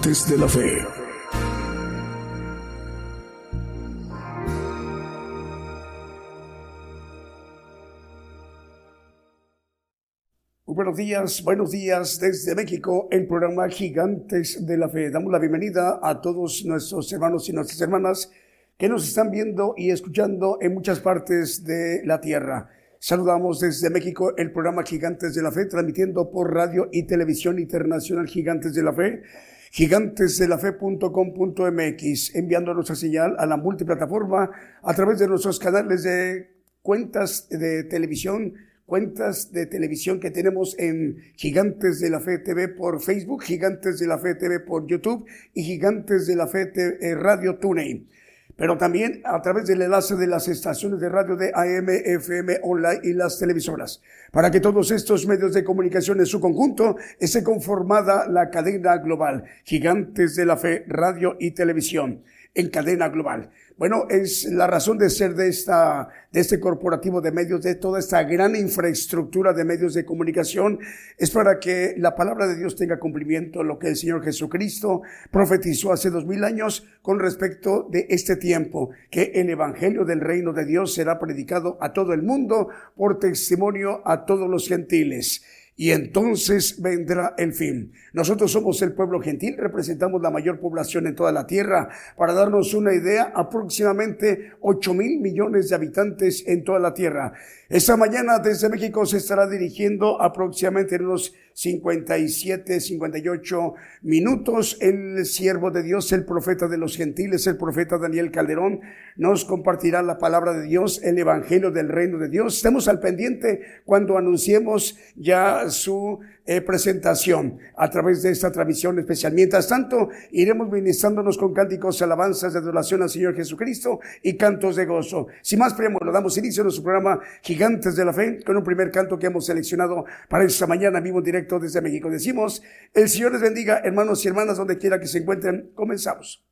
Gigantes de la Fe. Muy buenos días, buenos días desde México, el programa Gigantes de la Fe. Damos la bienvenida a todos nuestros hermanos y nuestras hermanas que nos están viendo y escuchando en muchas partes de la tierra. Saludamos desde México el programa Gigantes de la Fe, transmitiendo por radio y televisión internacional Gigantes de la Fe, gigantesdelafe.com.mx, enviando nuestra señal a la multiplataforma a través de nuestros canales de cuentas de televisión, cuentas de televisión que tenemos en Gigantes de la Fe TV por Facebook, Gigantes de la Fe TV por YouTube y Gigantes de la Fe TV, eh, Radio TuneIn pero también a través del enlace de las estaciones de radio de AM, FM, online y las televisoras. Para que todos estos medios de comunicación en su conjunto esté conformada la cadena global, gigantes de la fe, radio y televisión, en cadena global. Bueno, es la razón de ser de esta, de este corporativo de medios, de toda esta gran infraestructura de medios de comunicación, es para que la palabra de Dios tenga cumplimiento, lo que el Señor Jesucristo profetizó hace dos mil años con respecto de este tiempo, que el Evangelio del Reino de Dios será predicado a todo el mundo por testimonio a todos los gentiles y entonces vendrá el fin. Nosotros somos el pueblo gentil, representamos la mayor población en toda la tierra. Para darnos una idea, aproximadamente 8 mil millones de habitantes en toda la tierra. Esta mañana desde México se estará dirigiendo aproximadamente en unos 57, 58 minutos. El siervo de Dios, el profeta de los gentiles, el profeta Daniel Calderón, nos compartirá la palabra de Dios, el evangelio del reino de Dios. Estemos al pendiente cuando anunciemos ya su eh, presentación a través de esta transmisión especial. Mientras tanto, iremos ministrándonos con cánticos, alabanzas de adoración al Señor Jesucristo y cantos de gozo. Sin más preámbulo, damos inicio a nuestro programa Gigantes de la Fe con un primer canto que hemos seleccionado para esta mañana vivo directo desde México. Decimos, el Señor les bendiga, hermanos y hermanas, donde quiera que se encuentren. Comenzamos.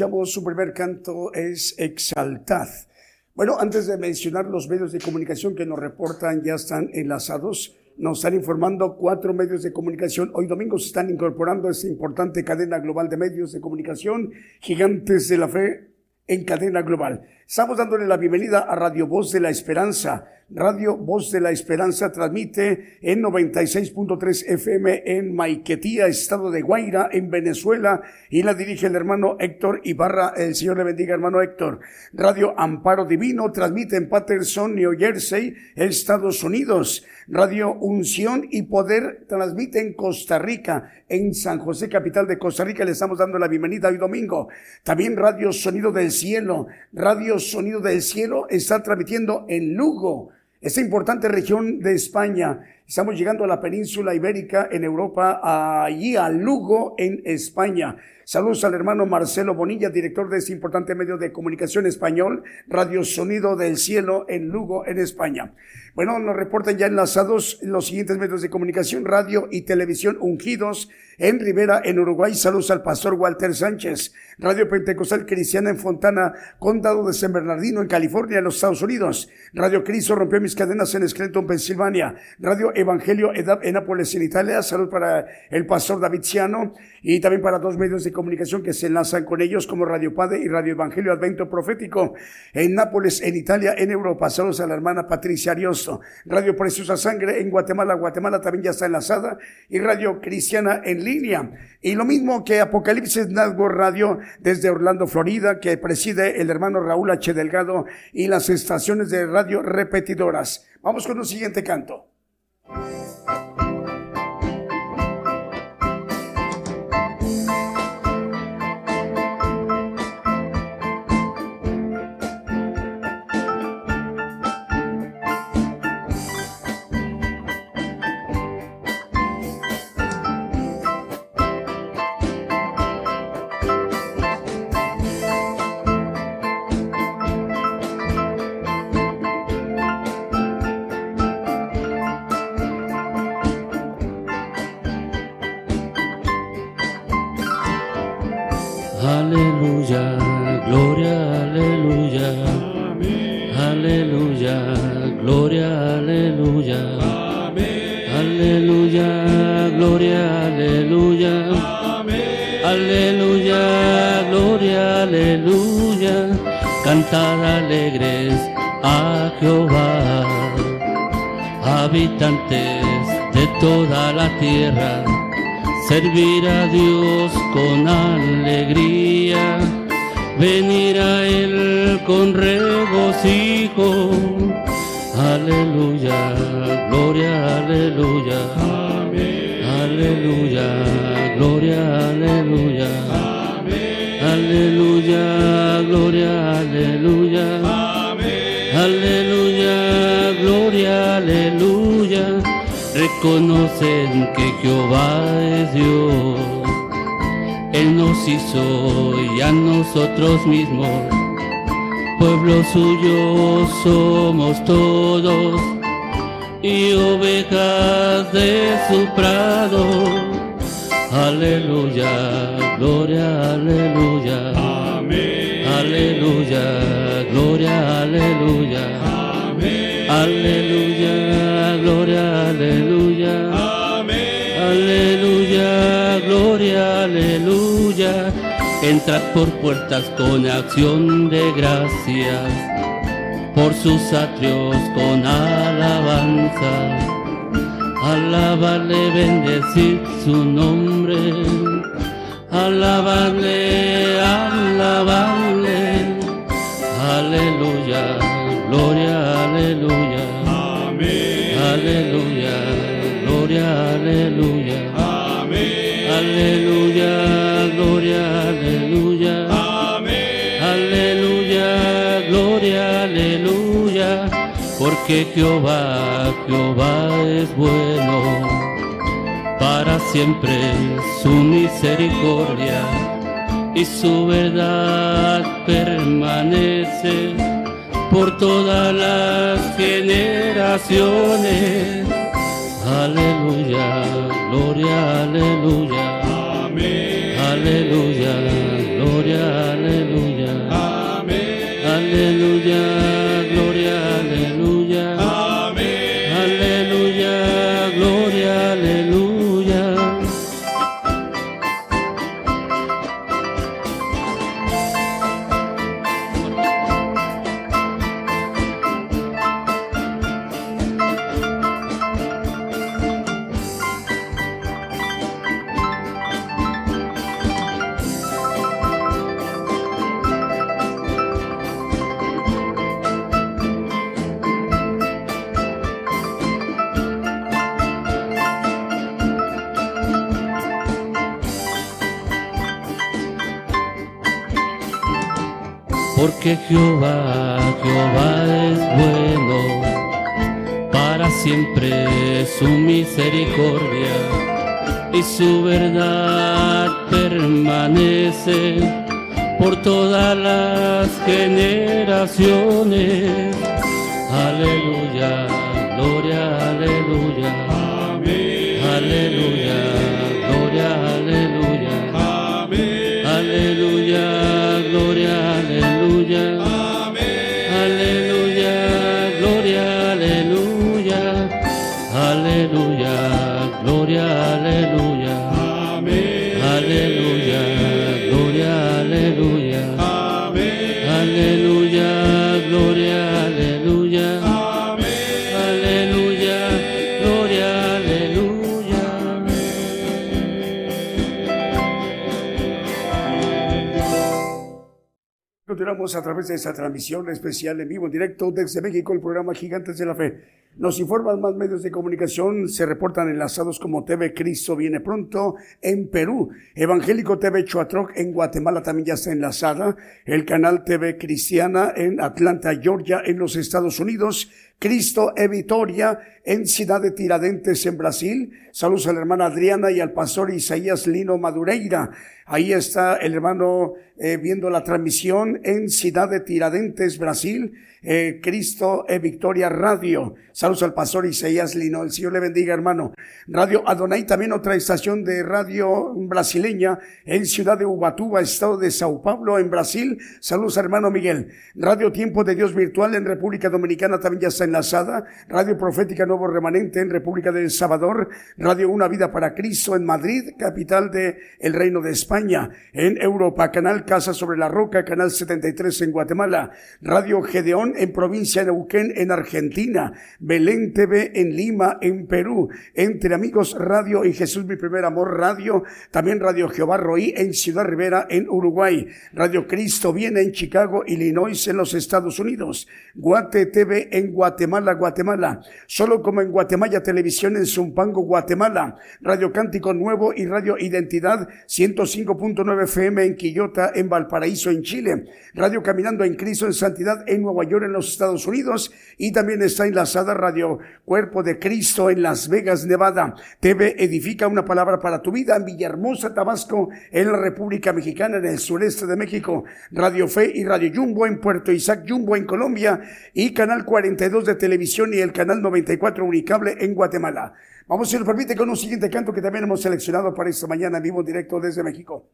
Escuchamos su primer canto, es Exaltad. Bueno, antes de mencionar los medios de comunicación que nos reportan, ya están enlazados. Nos están informando cuatro medios de comunicación. Hoy domingo se están incorporando a esta importante cadena global de medios de comunicación, gigantes de la fe en cadena global. Estamos dándole la bienvenida a Radio Voz de la Esperanza. Radio Voz de la Esperanza transmite en 96.3 FM en Maiquetía, estado de Guaira, en Venezuela, y la dirige el hermano Héctor Ibarra. El Señor le bendiga, hermano Héctor. Radio Amparo Divino transmite en Patterson, New Jersey, Estados Unidos. Radio Unción y Poder transmite en Costa Rica, en San José, capital de Costa Rica. Le estamos dando la bienvenida hoy domingo. También Radio Sonido del Cielo. Radio Sonido del Cielo está transmitiendo en Lugo, esta importante región de España. Estamos llegando a la península ibérica en Europa, allí a Lugo, en España. Saludos al hermano Marcelo Bonilla, director de este importante medio de comunicación español, Radio Sonido del Cielo en Lugo, en España. Bueno, nos reportan ya enlazados los siguientes medios de comunicación, radio y televisión ungidos en Rivera, en Uruguay. Saludos al pastor Walter Sánchez. Radio Pentecostal Cristiana en Fontana, Condado de San Bernardino, en California, en los Estados Unidos. Radio Cristo rompió mis cadenas en Scranton, Pensilvania. Radio Evangelio en Nápoles, en Italia. Salud para el pastor David Ciano y también para dos medios de comunicación que se enlazan con ellos como Radio Padre y Radio Evangelio Advento Profético en Nápoles, en Italia, en Europa. Saludos a la hermana Patricia Arios Radio Preciosa Sangre en Guatemala. Guatemala también ya está enlazada. Y Radio Cristiana en línea. Y lo mismo que Apocalipsis Network Radio desde Orlando, Florida, que preside el hermano Raúl H. Delgado y las estaciones de radio repetidoras. Vamos con un siguiente canto. Bye. Regocijo. Aleluya, gloria, aleluya. Aleluya, gloria, aleluya. Aleluya, gloria, aleluya. Aleluya, gloria, aleluya reconocen que Jehová es Dios. Él nos hizo y a nosotros mismos, pueblo suyo somos todos y ovejas de su prado. Aleluya, gloria, aleluya. Amén. Aleluya, gloria, aleluya. Amén. Aleluya, gloria, aleluya. Aleluya, gloria, aleluya. Entrad por puertas con acción de gracias, por sus atrios con alabanza. Alabarle, bendecir su nombre. Alabarle, alabarle. Aleluya, gloria, aleluya. Amén. Aleluya, gloria, aleluya. Aleluya, gloria, aleluya. Amén. Aleluya, gloria, aleluya. Porque Jehová, Jehová es bueno. Para siempre su misericordia y su verdad permanece por todas las generaciones. Aleluya, gloria, aleluya. Amén aleluya, gloria, aleluya. Amén. Aleluya. Porque Jehová, Jehová es bueno, para siempre su misericordia y su verdad permanece por todas las generaciones. Aleluya, gloria, aleluya. Continuamos a través de esta transmisión especial en vivo, en directo desde México, el programa Gigantes de la Fe. Nos informan más medios de comunicación, se reportan enlazados como TV Cristo Viene Pronto en Perú, Evangélico TV Chuatroc en Guatemala también ya está enlazada, el canal TV Cristiana en Atlanta, Georgia, en los Estados Unidos, Cristo e Vitoria en Ciudad de Tiradentes en Brasil. Saludos a la hermana Adriana y al pastor Isaías Lino Madureira. Ahí está el hermano eh, viendo la transmisión en Ciudad de Tiradentes, Brasil. Eh, Cristo e Victoria Radio. Saludos al pastor Isaías Lino. El Señor le bendiga, hermano. Radio Adonai, también otra estación de radio brasileña en Ciudad de Ubatuba, estado de Sao Paulo, en Brasil. Saludos, hermano Miguel. Radio Tiempo de Dios Virtual en República Dominicana también ya está enlazada. Radio Profética Nuevo Remanente en República del Salvador. Radio Una Vida para Cristo en Madrid, capital de el Reino de España. En Europa, Canal Casa sobre la Roca, Canal 73 en Guatemala. Radio Gedeón en provincia de Neuquén en Argentina. Belén TV en Lima, en Perú. Entre Amigos Radio y Jesús Mi Primer Amor Radio. También Radio Jehová Roí en Ciudad Rivera en Uruguay. Radio Cristo Viene en Chicago, Illinois en los Estados Unidos. Guate TV en Guatemala, Guatemala. Solo como en Guatemala Televisión en Zumpango, Guatemala. Radio Cántico Nuevo y Radio Identidad 105.9 FM en Quillota, en Valparaíso, en Chile. Radio Caminando en Cristo en Santidad en Nueva York, en los Estados Unidos. Y también está enlazada Radio Cuerpo de Cristo en Las Vegas, Nevada. TV Edifica una palabra para tu vida en Villahermosa, Tabasco, en la República Mexicana, en el sureste de México. Radio Fe y Radio Jumbo en Puerto Isaac Jumbo en Colombia. Y Canal 42 de televisión y el Canal 94 Unicable en Guatemala. Vamos, si nos permite, con un siguiente canto que también hemos seleccionado para esta mañana en vivo en directo desde México.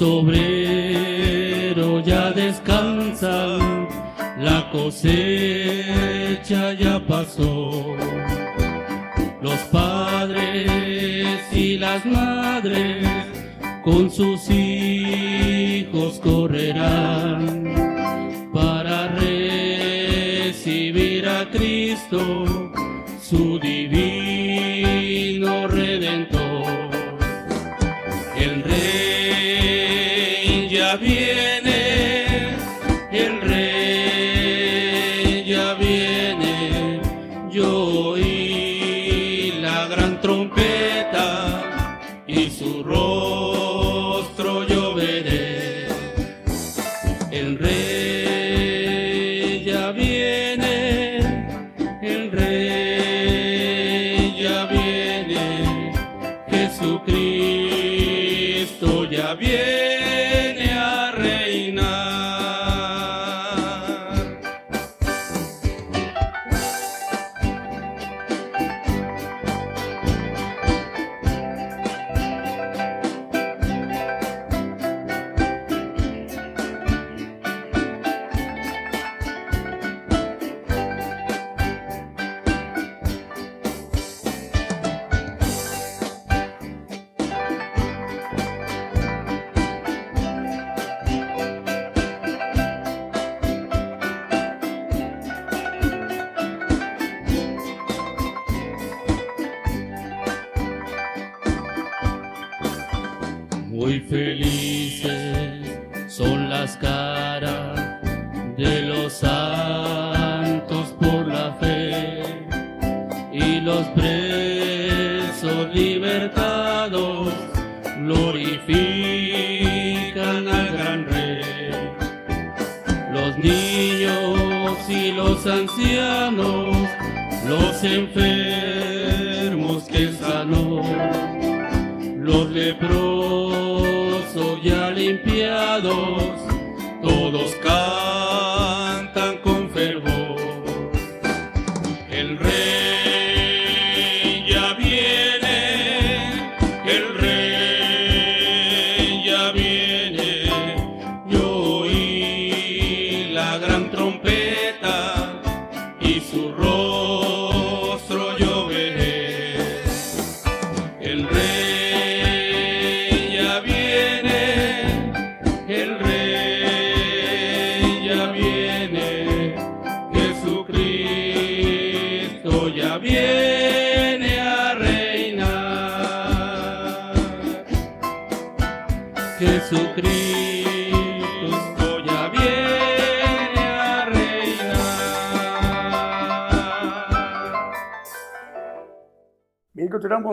Los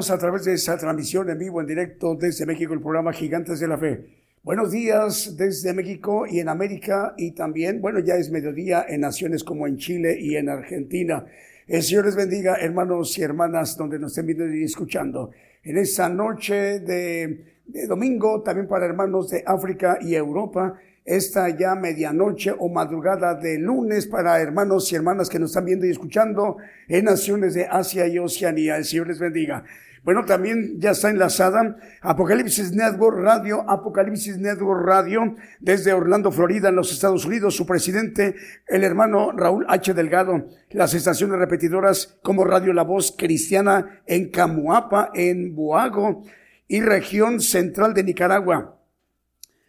a través de esa transmisión en vivo, en directo desde México, el programa Gigantes de la Fe. Buenos días desde México y en América y también, bueno, ya es mediodía en naciones como en Chile y en Argentina. El Señor les bendiga, hermanos y hermanas, donde nos estén viendo y escuchando. En esta noche de, de domingo, también para hermanos de África y Europa, esta ya medianoche o madrugada de lunes para hermanos y hermanas que nos están viendo y escuchando en naciones de Asia y Oceanía. El Señor les bendiga. Bueno, también ya está enlazada Apocalipsis Network Radio, Apocalipsis Network Radio, desde Orlando, Florida, en los Estados Unidos. Su presidente, el hermano Raúl H. Delgado. Las estaciones repetidoras como Radio La Voz Cristiana en Camuapa, en Boago y región central de Nicaragua.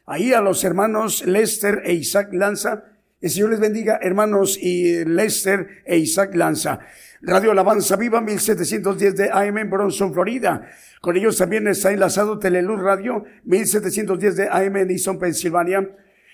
Ahí a los hermanos Lester e Isaac Lanza. El Señor les bendiga, hermanos y Lester e Isaac Lanza. Radio Alabanza Viva 1710 de AM en Bronson, Florida. Con ellos también está enlazado Teleluz Radio 1710 de AM en Easton, Pensilvania.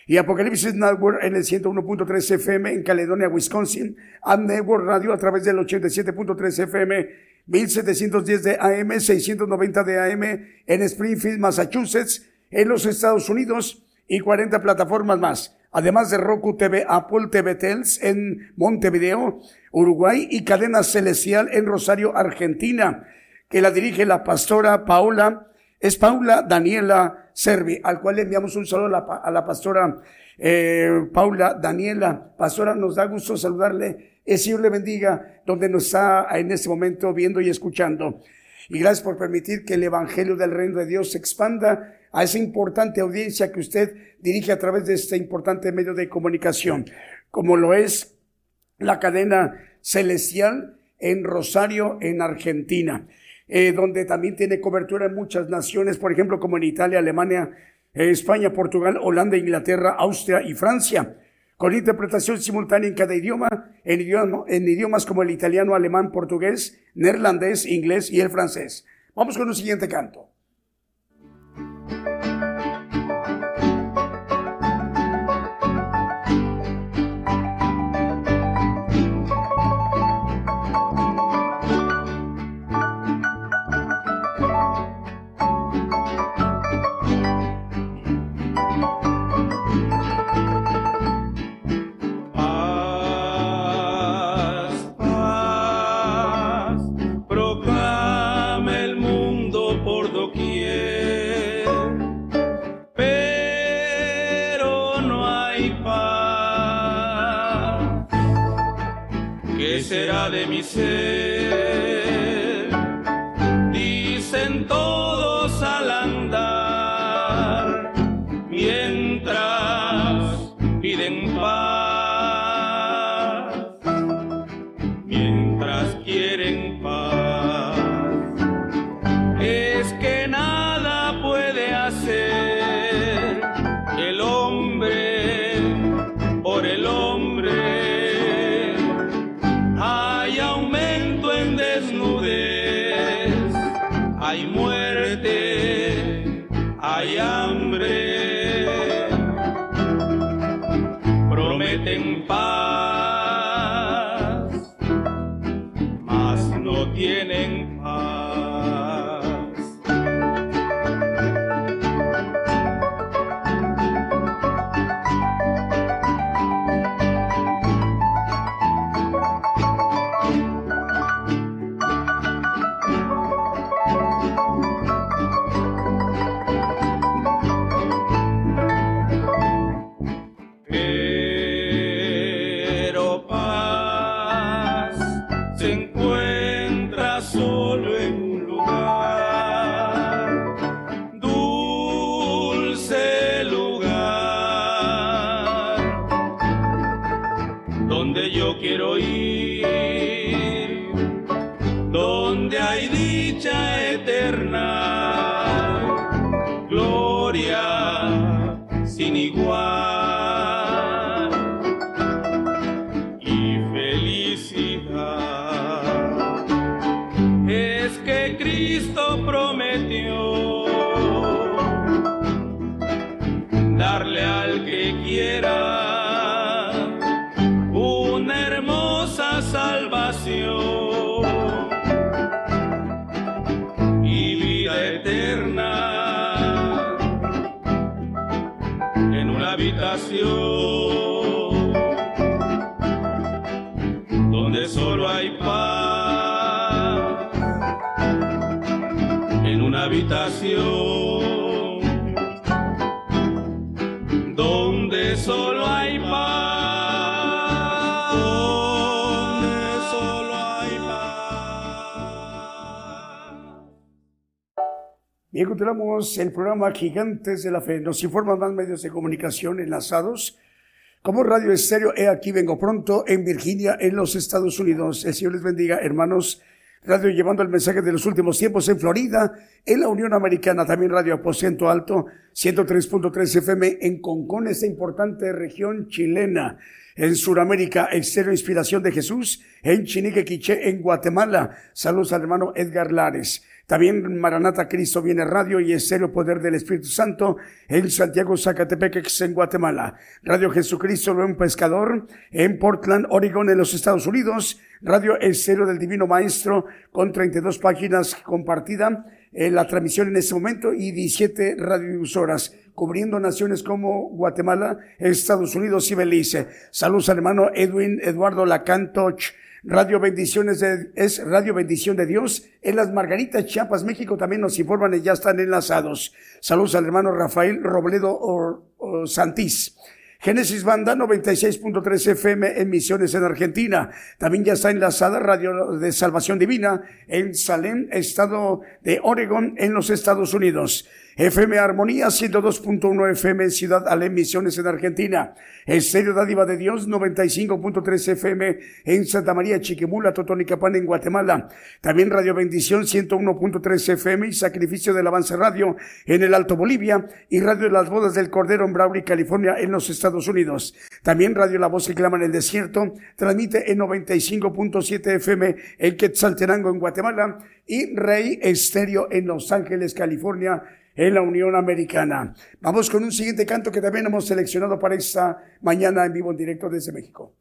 Y Apocalipsis Network en el 101.3 FM en Caledonia, Wisconsin. And Network Radio a través del 87.3 FM 1710 de AM, 690 de AM en Springfield, Massachusetts, en los Estados Unidos y 40 plataformas más. Además de Roku TV, Apple TV Tels en Montevideo, Uruguay y Cadena Celestial en Rosario, Argentina, que la dirige la pastora Paula, es Paula Daniela Servi, al cual le enviamos un saludo a la, a la pastora eh, Paula Daniela. Pastora, nos da gusto saludarle. El Señor le bendiga donde nos está en este momento viendo y escuchando. Y gracias por permitir que el Evangelio del Reino de Dios se expanda a esa importante audiencia que usted dirige a través de este importante medio de comunicación, como lo es la cadena celestial en Rosario, en Argentina, eh, donde también tiene cobertura en muchas naciones, por ejemplo, como en Italia, Alemania, eh, España, Portugal, Holanda, Inglaterra, Austria y Francia, con interpretación simultánea en cada idioma, en, idioma, en idiomas como el italiano, alemán, portugués, neerlandés, inglés y el francés. Vamos con un siguiente canto. Bien, continuamos el programa Gigantes de la Fe. Nos informan más medios de comunicación enlazados. Como Radio Estéreo, he aquí vengo pronto en Virginia, en los Estados Unidos. El Señor les bendiga, hermanos. Radio llevando el mensaje de los últimos tiempos en Florida, en la Unión Americana, también Radio Aposento Alto, 103.3 FM en Concón, esta importante región chilena. En Sudamérica, Estéreo Inspiración de Jesús, en Chinique, Quiché, en Guatemala. Saludos al hermano Edgar Lares. También Maranata Cristo viene radio y estéreo poder del Espíritu Santo en Santiago Zacatepeque, en Guatemala. Radio Jesucristo, Buen Pescador en Portland, Oregon, en los Estados Unidos. Radio Estéreo del Divino Maestro con 32 páginas compartida en la transmisión en este momento y 17 radiodifusoras cubriendo naciones como Guatemala, Estados Unidos y Belice. Saludos al hermano Edwin Eduardo Lacantoch. Radio Bendiciones de, es Radio Bendición de Dios. En las Margaritas, Chiapas, México también nos informan y ya están enlazados. Saludos al hermano Rafael Robledo o, o Santís. Génesis Banda 96.3 FM en Misiones en Argentina. También ya está enlazada Radio de Salvación Divina en Salem, estado de Oregon, en los Estados Unidos. FM Armonía 102.1 FM Ciudad Alem, Misiones en Argentina. Estéreo Dádiva de Dios 95.3 FM en Santa María Chiquimula, Totonicapán en Guatemala. También Radio Bendición 101.3 FM y Sacrificio del Avance Radio en el Alto Bolivia y Radio de las Bodas del Cordero en Brawley, California en los Estados Unidos. También Radio La Voz que clama en el desierto transmite en 95.7 FM en Quetzaltenango en Guatemala y Rey Estéreo en Los Ángeles, California en la Unión Americana. Vamos con un siguiente canto que también hemos seleccionado para esta mañana en vivo en directo desde México.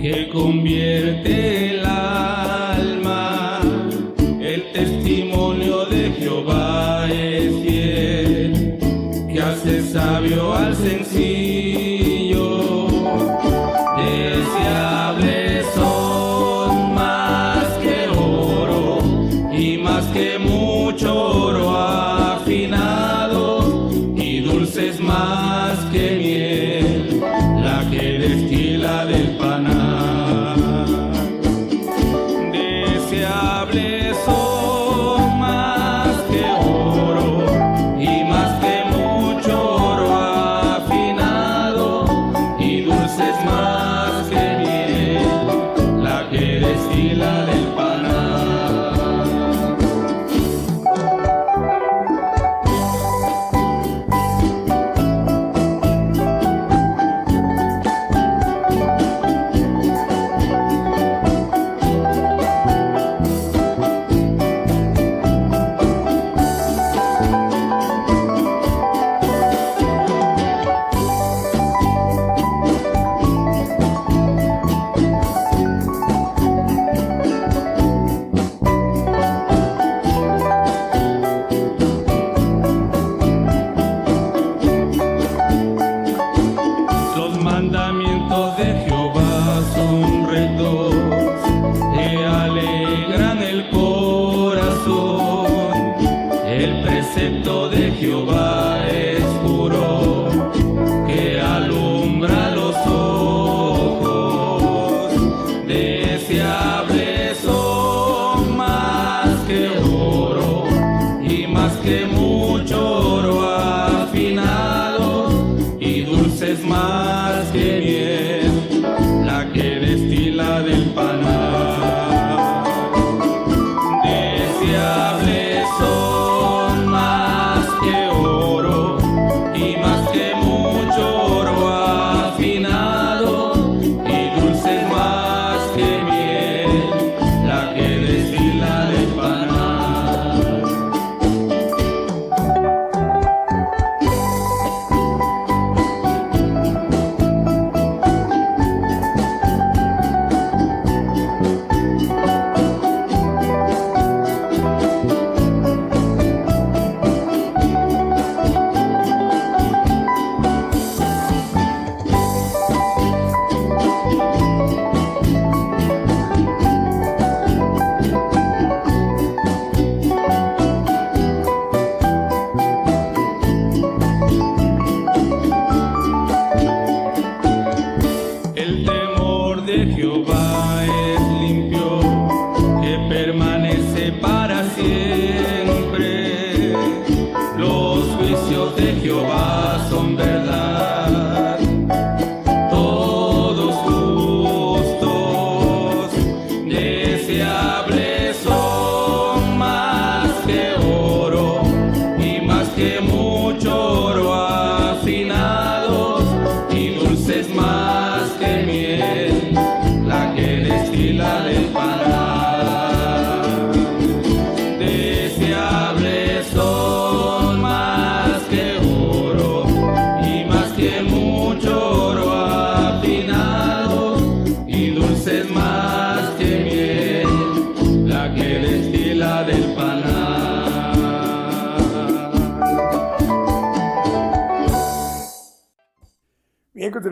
Que convierte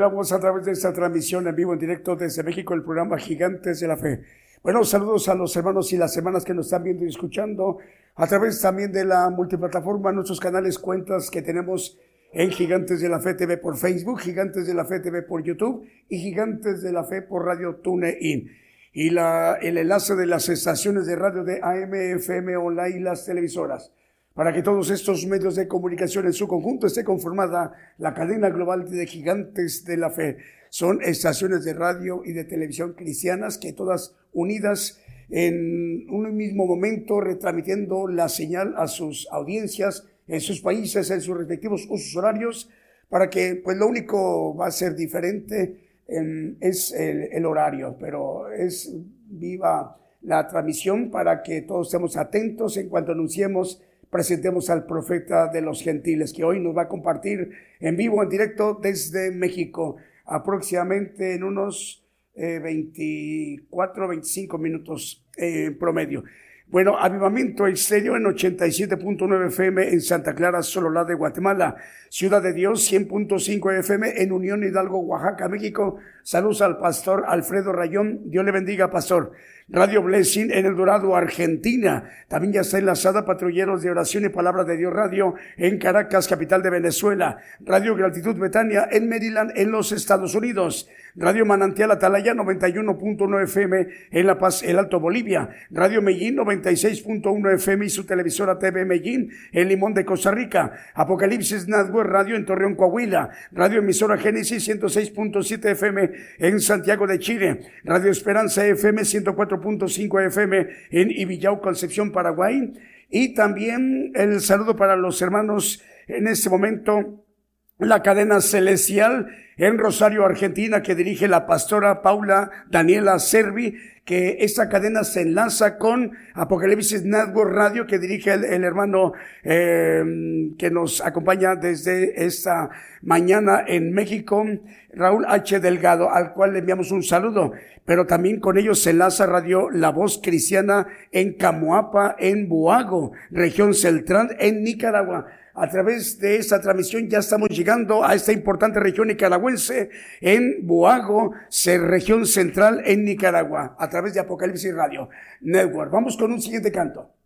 continuamos a través de esta transmisión en vivo, en directo desde México, el programa Gigantes de la Fe. Bueno, saludos a los hermanos y las hermanas que nos están viendo y escuchando a través también de la multiplataforma, nuestros canales, cuentas que tenemos en Gigantes de la Fe TV por Facebook, Gigantes de la Fe TV por YouTube y Gigantes de la Fe por Radio TuneIn. Y el enlace de las estaciones de radio de AM, FM, online y las televisoras para que todos estos medios de comunicación en su conjunto esté conformada la cadena global de gigantes de la fe. Son estaciones de radio y de televisión cristianas que todas unidas en un mismo momento retransmitiendo la señal a sus audiencias en sus países, en sus respectivos usos horarios, para que pues lo único va a ser diferente es el, el horario, pero es viva la transmisión para que todos estemos atentos en cuanto anunciemos presentemos al profeta de los gentiles, que hoy nos va a compartir en vivo, en directo desde México, aproximadamente en unos eh, 24, 25 minutos eh, en promedio. Bueno, Avivamiento Exterior en 87.9 FM en Santa Clara, Sololá de Guatemala. Ciudad de Dios 100.5 FM en Unión Hidalgo, Oaxaca, México. Saludos al pastor Alfredo Rayón. Dios le bendiga, pastor. Radio Blessing en El Dorado, Argentina. También ya está enlazada Patrulleros de Oración y Palabra de Dios Radio en Caracas, capital de Venezuela. Radio Gratitud Betania en Maryland, en los Estados Unidos. Radio Manantial Atalaya 91.1 FM en La Paz, el Alto Bolivia. Radio Medellín 96.1 FM y su televisora TV Medellín en Limón de Costa Rica. Apocalipsis Network Radio en Torreón, Coahuila. Radio Emisora Génesis 106.7 FM en Santiago de Chile. Radio Esperanza FM 104.5 FM en Ibillau, Concepción, Paraguay. Y también el saludo para los hermanos en este momento la cadena celestial en Rosario, Argentina, que dirige la pastora Paula Daniela Servi, que esta cadena se enlaza con Apocalipsis Network Radio, que dirige el, hermano eh, que nos acompaña desde esta mañana en México, Raúl H. Delgado, al cual le enviamos un saludo. Pero también con ellos se enlaza Radio La Voz Cristiana en Camoapa, en Boago, región central, en Nicaragua a través de esta transmisión ya estamos llegando a esta importante región nicaragüense en Boago, región central en Nicaragua, a través de Apocalipsis Radio Network. Vamos con un siguiente canto.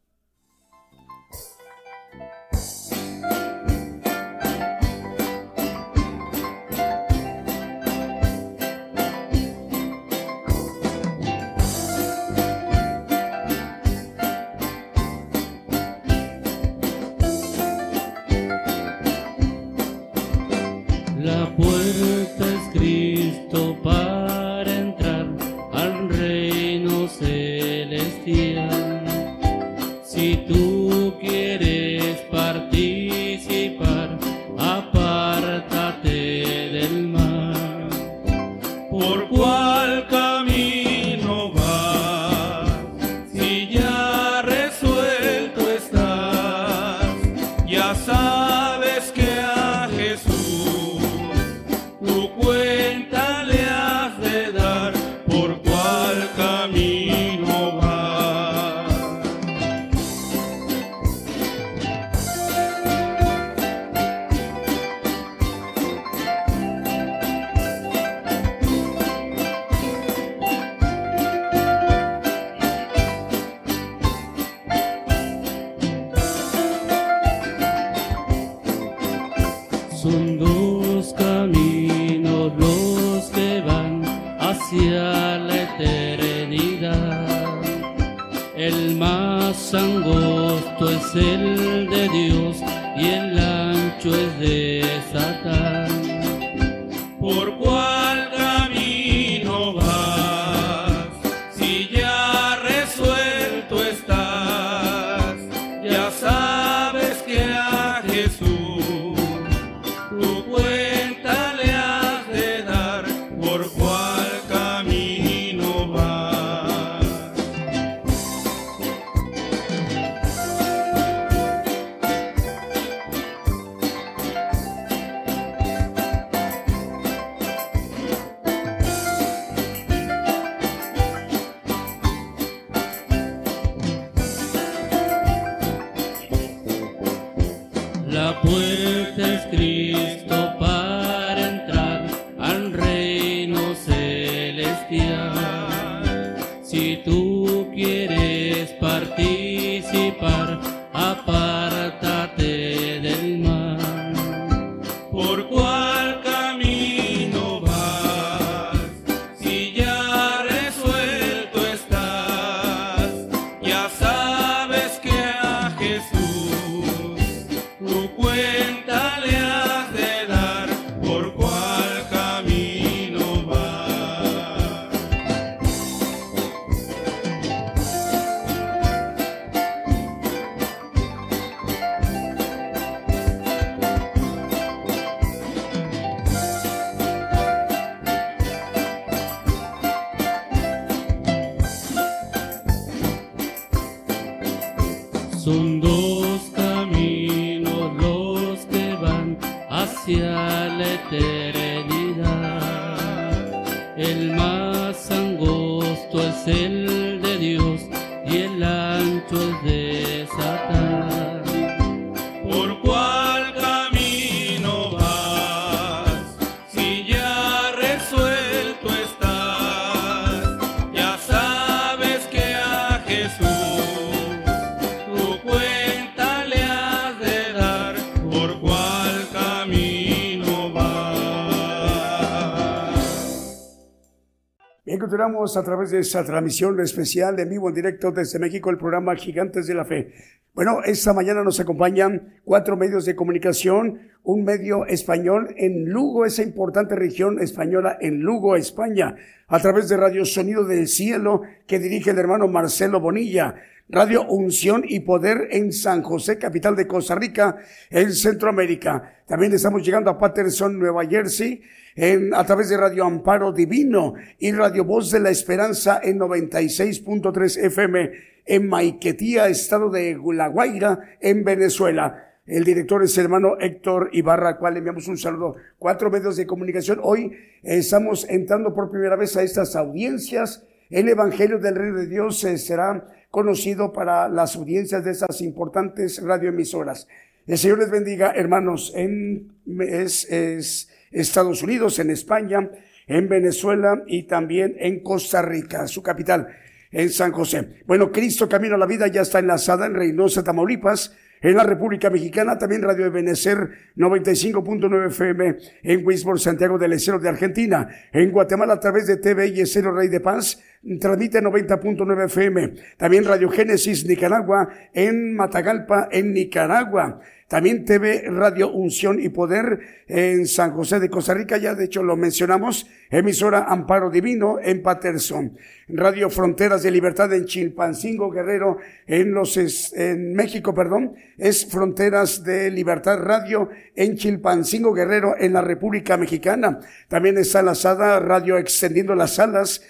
A través de esa transmisión especial de vivo en directo desde México, el programa Gigantes de la Fe. Bueno, esta mañana nos acompañan cuatro medios de comunicación, un medio español en Lugo, esa importante región española en Lugo, España, a través de Radio Sonido del Cielo, que dirige el hermano Marcelo Bonilla. Radio Unción y Poder en San José, capital de Costa Rica, en Centroamérica. También estamos llegando a Patterson, Nueva Jersey, en, a través de Radio Amparo Divino y Radio Voz de la Esperanza en 96.3 FM en Maiquetía, estado de La Guaira, en Venezuela. El director es el hermano Héctor Ibarra, al cual enviamos un saludo. Cuatro medios de comunicación. Hoy estamos entrando por primera vez a estas audiencias. El Evangelio del Reino de Dios eh, será conocido para las audiencias de esas importantes radioemisoras. El Señor les bendiga, hermanos, en es, es Estados Unidos, en España, en Venezuela y también en Costa Rica, su capital, en San José. Bueno, Cristo Camino a la Vida ya está enlazada en Reynosa, Tamaulipas, en la República Mexicana, también Radio de Benecer 95.9 FM en Wisborne, Santiago del Estero de Argentina. En Guatemala a través de TV y Estero Rey de Paz transmite 90.9 FM. También Radio Génesis Nicaragua en Matagalpa en Nicaragua. También TV Radio Unción y Poder en San José de Costa Rica, ya de hecho lo mencionamos, emisora Amparo Divino en Patterson, Radio Fronteras de Libertad en Chilpancingo Guerrero en los en México, perdón, es Fronteras de Libertad Radio en Chilpancingo Guerrero en la República Mexicana. También está enlazada Radio Extendiendo las Alas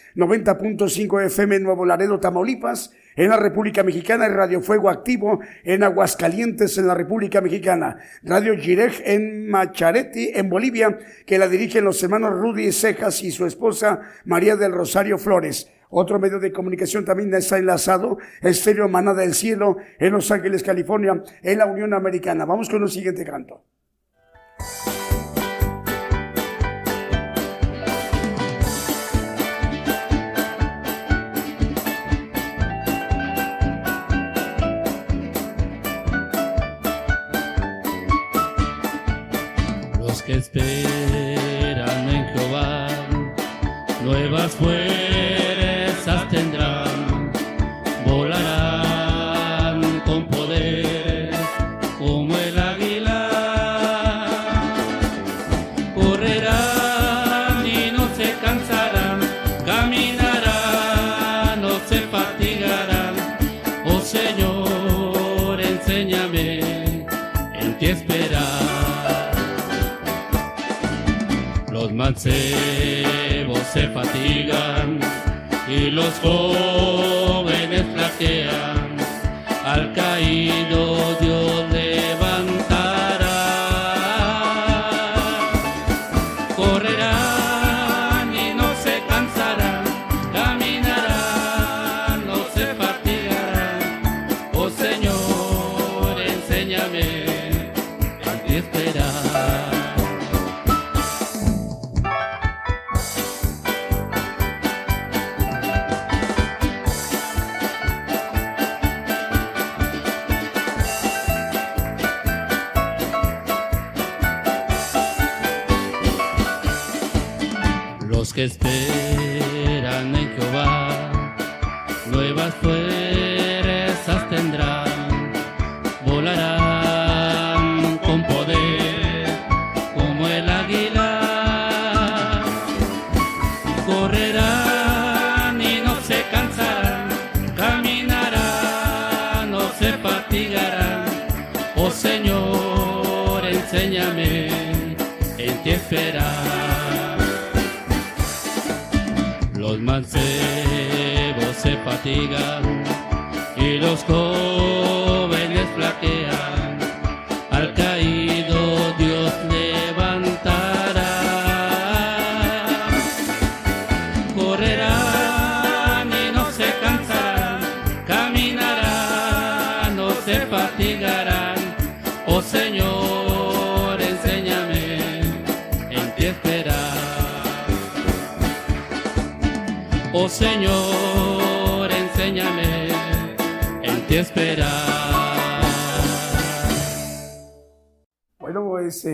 90.5 FM Nuevo Laredo, Tamaulipas en la República Mexicana, Radio Fuego Activo en Aguascalientes, en la República Mexicana, Radio Girej en Machareti, en Bolivia, que la dirigen los hermanos Rudy Cejas y su esposa María del Rosario Flores. Otro medio de comunicación también está enlazado, Estéreo Manada del Cielo, en Los Ángeles, California, en la Unión Americana. Vamos con el siguiente canto. Los que se fatigan y los jóvenes flaquean. Al caído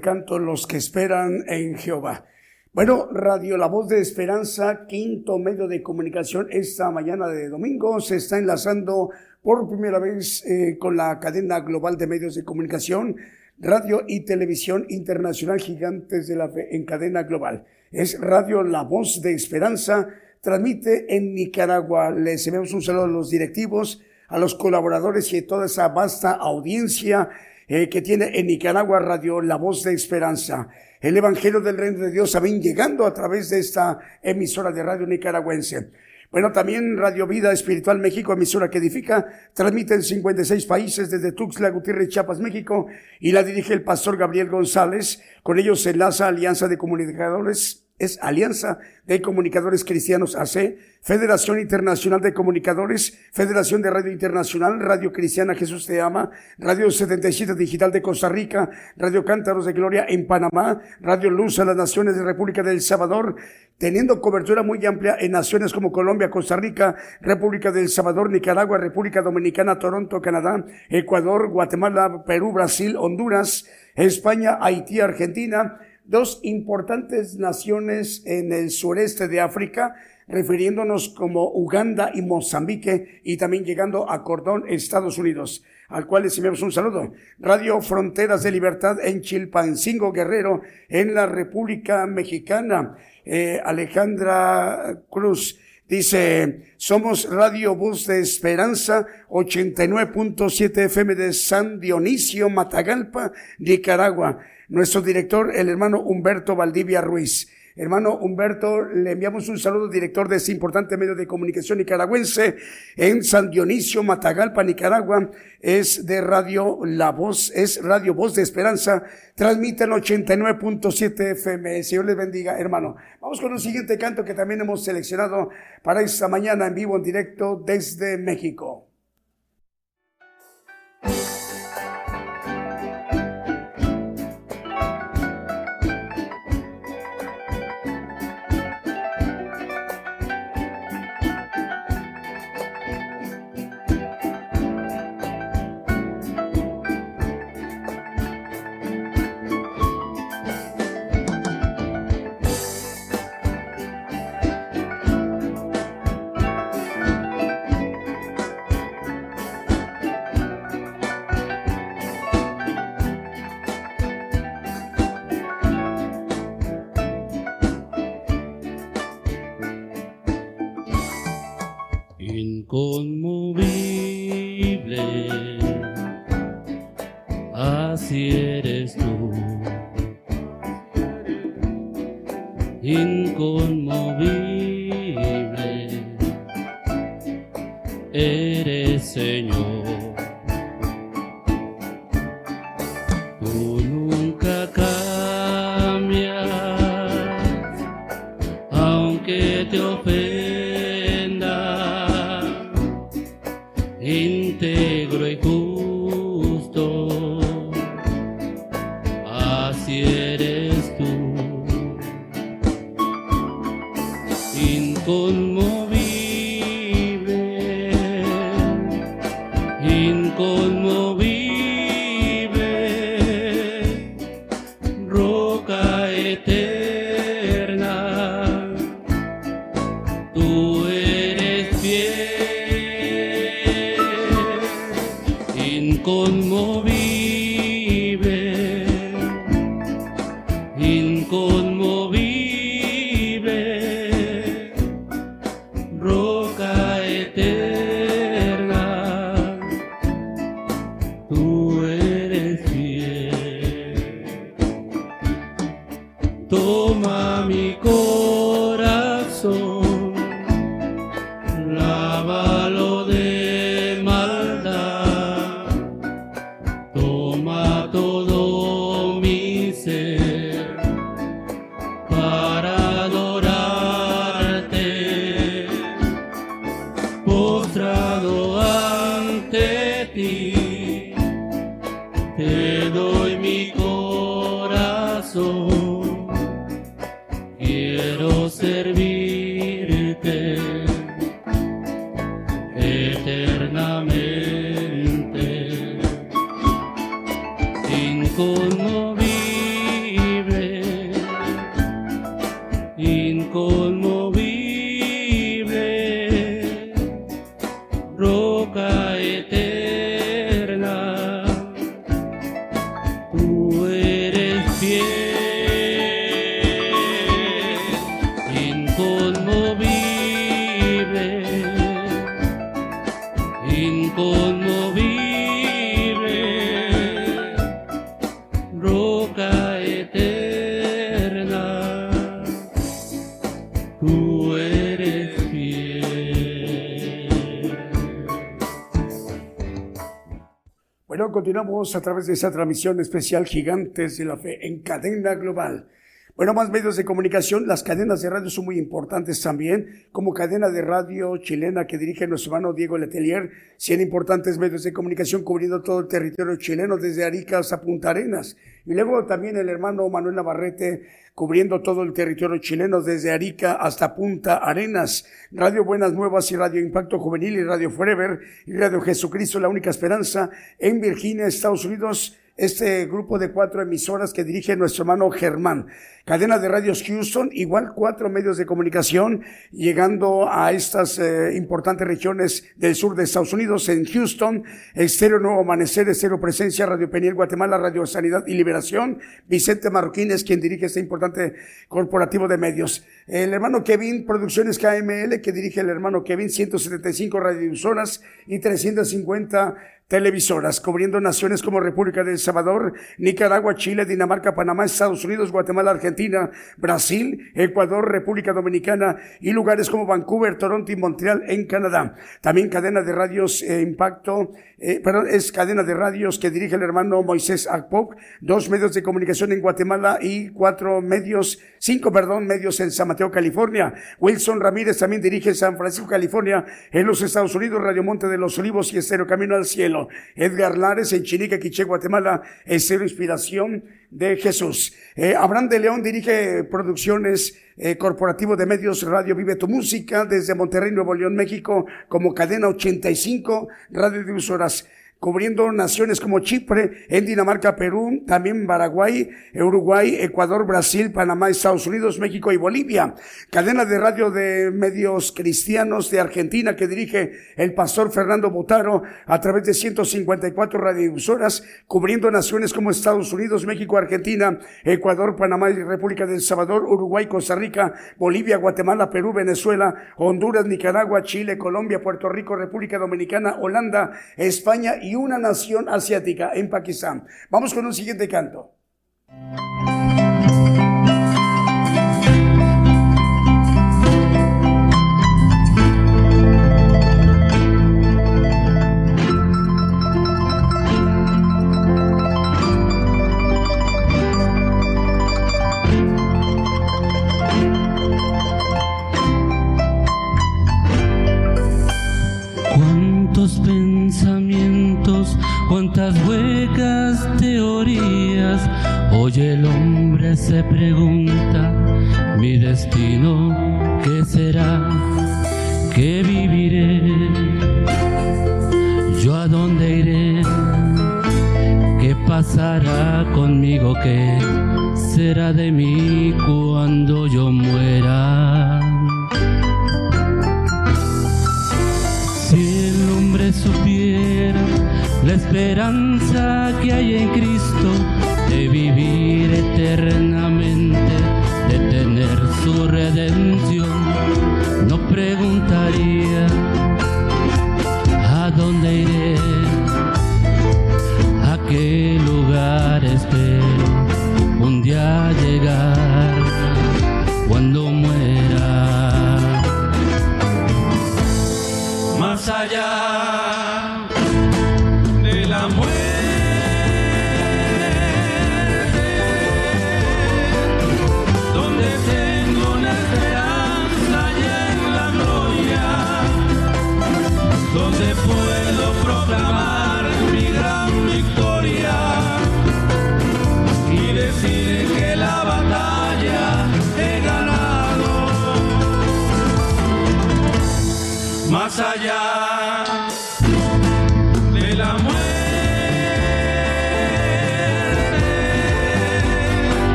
Canto Los que esperan en Jehová. Bueno, Radio La Voz de Esperanza, quinto medio de comunicación, esta mañana de domingo se está enlazando por primera vez eh, con la cadena global de medios de comunicación, radio y televisión internacional gigantes de la fe en cadena global. Es Radio La Voz de Esperanza, transmite en Nicaragua. Les enviamos un saludo a los directivos, a los colaboradores y a toda esa vasta audiencia eh, que tiene en Nicaragua Radio La Voz de Esperanza. El Evangelio del Reino de Dios también llegando a través de esta emisora de radio nicaragüense. Bueno, también Radio Vida Espiritual México, emisora que edifica, transmite en 56 países desde Tuxtla Gutiérrez, Chiapas, México, y la dirige el pastor Gabriel González. Con ellos se enlaza Alianza de Comunicadores es Alianza de Comunicadores Cristianos AC, Federación Internacional de Comunicadores, Federación de Radio Internacional, Radio Cristiana Jesús Te Ama, Radio 77 Digital de Costa Rica, Radio Cántaros de Gloria en Panamá, Radio Luz a las Naciones de República del Salvador, teniendo cobertura muy amplia en naciones como Colombia, Costa Rica, República del Salvador, Nicaragua, República Dominicana, Toronto, Canadá, Ecuador, Guatemala, Perú, Brasil, Honduras, España, Haití, Argentina, dos importantes naciones en el sureste de África, refiriéndonos como Uganda y Mozambique, y también llegando a Cordón, Estados Unidos, al cual les enviamos un saludo. Radio Fronteras de Libertad en Chilpancingo Guerrero, en la República Mexicana. Eh, Alejandra Cruz dice, somos Radio Bus de Esperanza, 89.7 FM de San Dionisio, Matagalpa, Nicaragua nuestro director, el hermano Humberto Valdivia Ruiz. Hermano Humberto, le enviamos un saludo, director de este importante medio de comunicación nicaragüense en San Dionisio, Matagalpa, Nicaragua. Es de Radio La Voz, es Radio Voz de Esperanza. Transmite en 89.7 FM. Señor les bendiga, hermano. Vamos con un siguiente canto que también hemos seleccionado para esta mañana en vivo, en directo desde México. A través de esta transmisión especial Gigantes de la Fe en cadena global. Bueno, más medios de comunicación, las cadenas de radio son muy importantes también, como cadena de radio chilena que dirige nuestro hermano Diego Letelier, 100 importantes medios de comunicación cubriendo todo el territorio chileno, desde Arica hasta Punta Arenas. Y luego también el hermano Manuel Navarrete cubriendo todo el territorio chileno, desde Arica hasta Punta Arenas. Radio Buenas Nuevas y Radio Impacto Juvenil y Radio Forever y Radio Jesucristo, la única esperanza en Virginia, Estados Unidos este grupo de cuatro emisoras que dirige nuestro hermano Germán. Cadena de radios Houston, igual cuatro medios de comunicación, llegando a estas eh, importantes regiones del sur de Estados Unidos, en Houston, Estéreo Nuevo Amanecer, Estéreo Presencia, Radio Peniel Guatemala, Radio Sanidad y Liberación. Vicente Marroquín es quien dirige este importante corporativo de medios. El hermano Kevin, Producciones KML, que dirige el hermano Kevin, 175 radioemisoras y 350 televisoras, cubriendo naciones como República del Salvador, Nicaragua, Chile, Dinamarca, Panamá, Estados Unidos, Guatemala, Argentina, Brasil, Ecuador, República Dominicana y lugares como Vancouver, Toronto y Montreal en Canadá. También cadena de radios eh, Impacto, eh, perdón, es cadena de radios que dirige el hermano Moisés Akpok, dos medios de comunicación en Guatemala y cuatro medios, cinco, perdón, medios en San Mateo, California. Wilson Ramírez también dirige San Francisco, California, en los Estados Unidos, Radio Monte de los Olivos y Estero Camino al Cielo. Edgar Lares en Chinique, Quiché, Guatemala, Estero Inspiración de Jesús. Eh, Abraham de León dirige producciones eh, corporativo de medios Radio Vive tu Música desde Monterrey, Nuevo León, México, como cadena 85 radiodifusoras. Cubriendo naciones como Chipre, en Dinamarca, Perú, también Paraguay, Uruguay, Ecuador, Brasil, Panamá, Estados Unidos, México y Bolivia. Cadena de radio de medios cristianos de Argentina que dirige el pastor Fernando Botaro a través de 154 radiodifusoras, cubriendo naciones como Estados Unidos, México, Argentina, Ecuador, Panamá y República del Salvador, Uruguay, Costa Rica, Bolivia, Guatemala, Perú, Venezuela, Honduras, Nicaragua, Chile, Colombia, Puerto Rico, República Dominicana, Holanda, España una nación asiática en Pakistán. Vamos con un siguiente canto. Cuántas huecas teorías. Hoy el hombre se pregunta, mi destino, ¿qué será? ¿Qué viviré? ¿Yo a dónde iré? ¿Qué pasará conmigo? ¿Qué será de mí cuando yo muera? Esperanza que hay en Cristo de vivir eternamente, de tener su redención,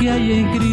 que hay en Cristo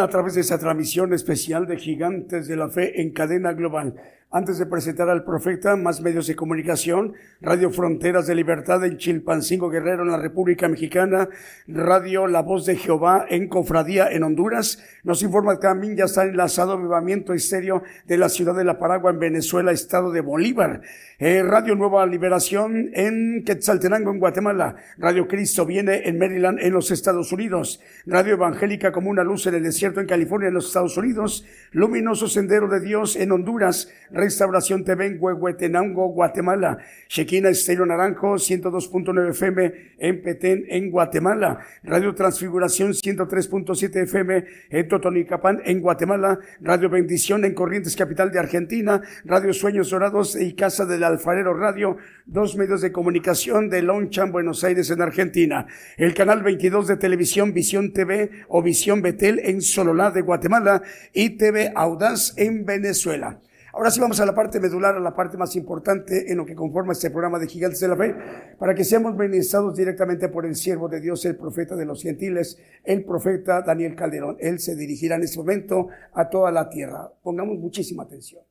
a través de esa transmisión especial de Gigantes de la Fe en cadena global. Antes de presentar al profeta, más medios de comunicación, Radio Fronteras de Libertad en Chilpancingo Guerrero en la República Mexicana, Radio La Voz de Jehová en Cofradía en Honduras. Nos informa que también ya está enlazado Vivamiento Estéreo de la ciudad de La Paragua en Venezuela, estado de Bolívar. Eh, Radio Nueva Liberación en Quetzaltenango en Guatemala. Radio Cristo viene en Maryland en los Estados Unidos. Radio Evangélica como una luz en el desierto en California en los Estados Unidos. Luminoso Sendero de Dios en Honduras. Restauración TV en Huehuetenango, Guatemala. Shequina Estéreo Naranjo, 102.9 FM en Petén, en Guatemala. Radio Transfiguración, 103.7 FM en Totonicapán, en Guatemala. Radio Bendición en Corrientes, capital de Argentina. Radio Sueños Dorados y Casa del Alfarero Radio. Dos medios de comunicación de Lonchan, Buenos Aires, en Argentina. El canal 22 de televisión Visión TV o Visión Betel en Sololá de Guatemala y TV Audaz en Venezuela. Ahora sí vamos a la parte medular, a la parte más importante en lo que conforma este programa de Gigantes de la Fe, para que seamos ministrados directamente por el siervo de Dios, el profeta de los gentiles, el profeta Daniel Calderón. Él se dirigirá en este momento a toda la tierra. Pongamos muchísima atención.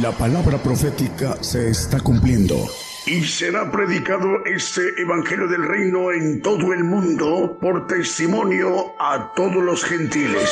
La palabra profética se está cumpliendo. Y será predicado este Evangelio del Reino en todo el mundo por testimonio a todos los gentiles.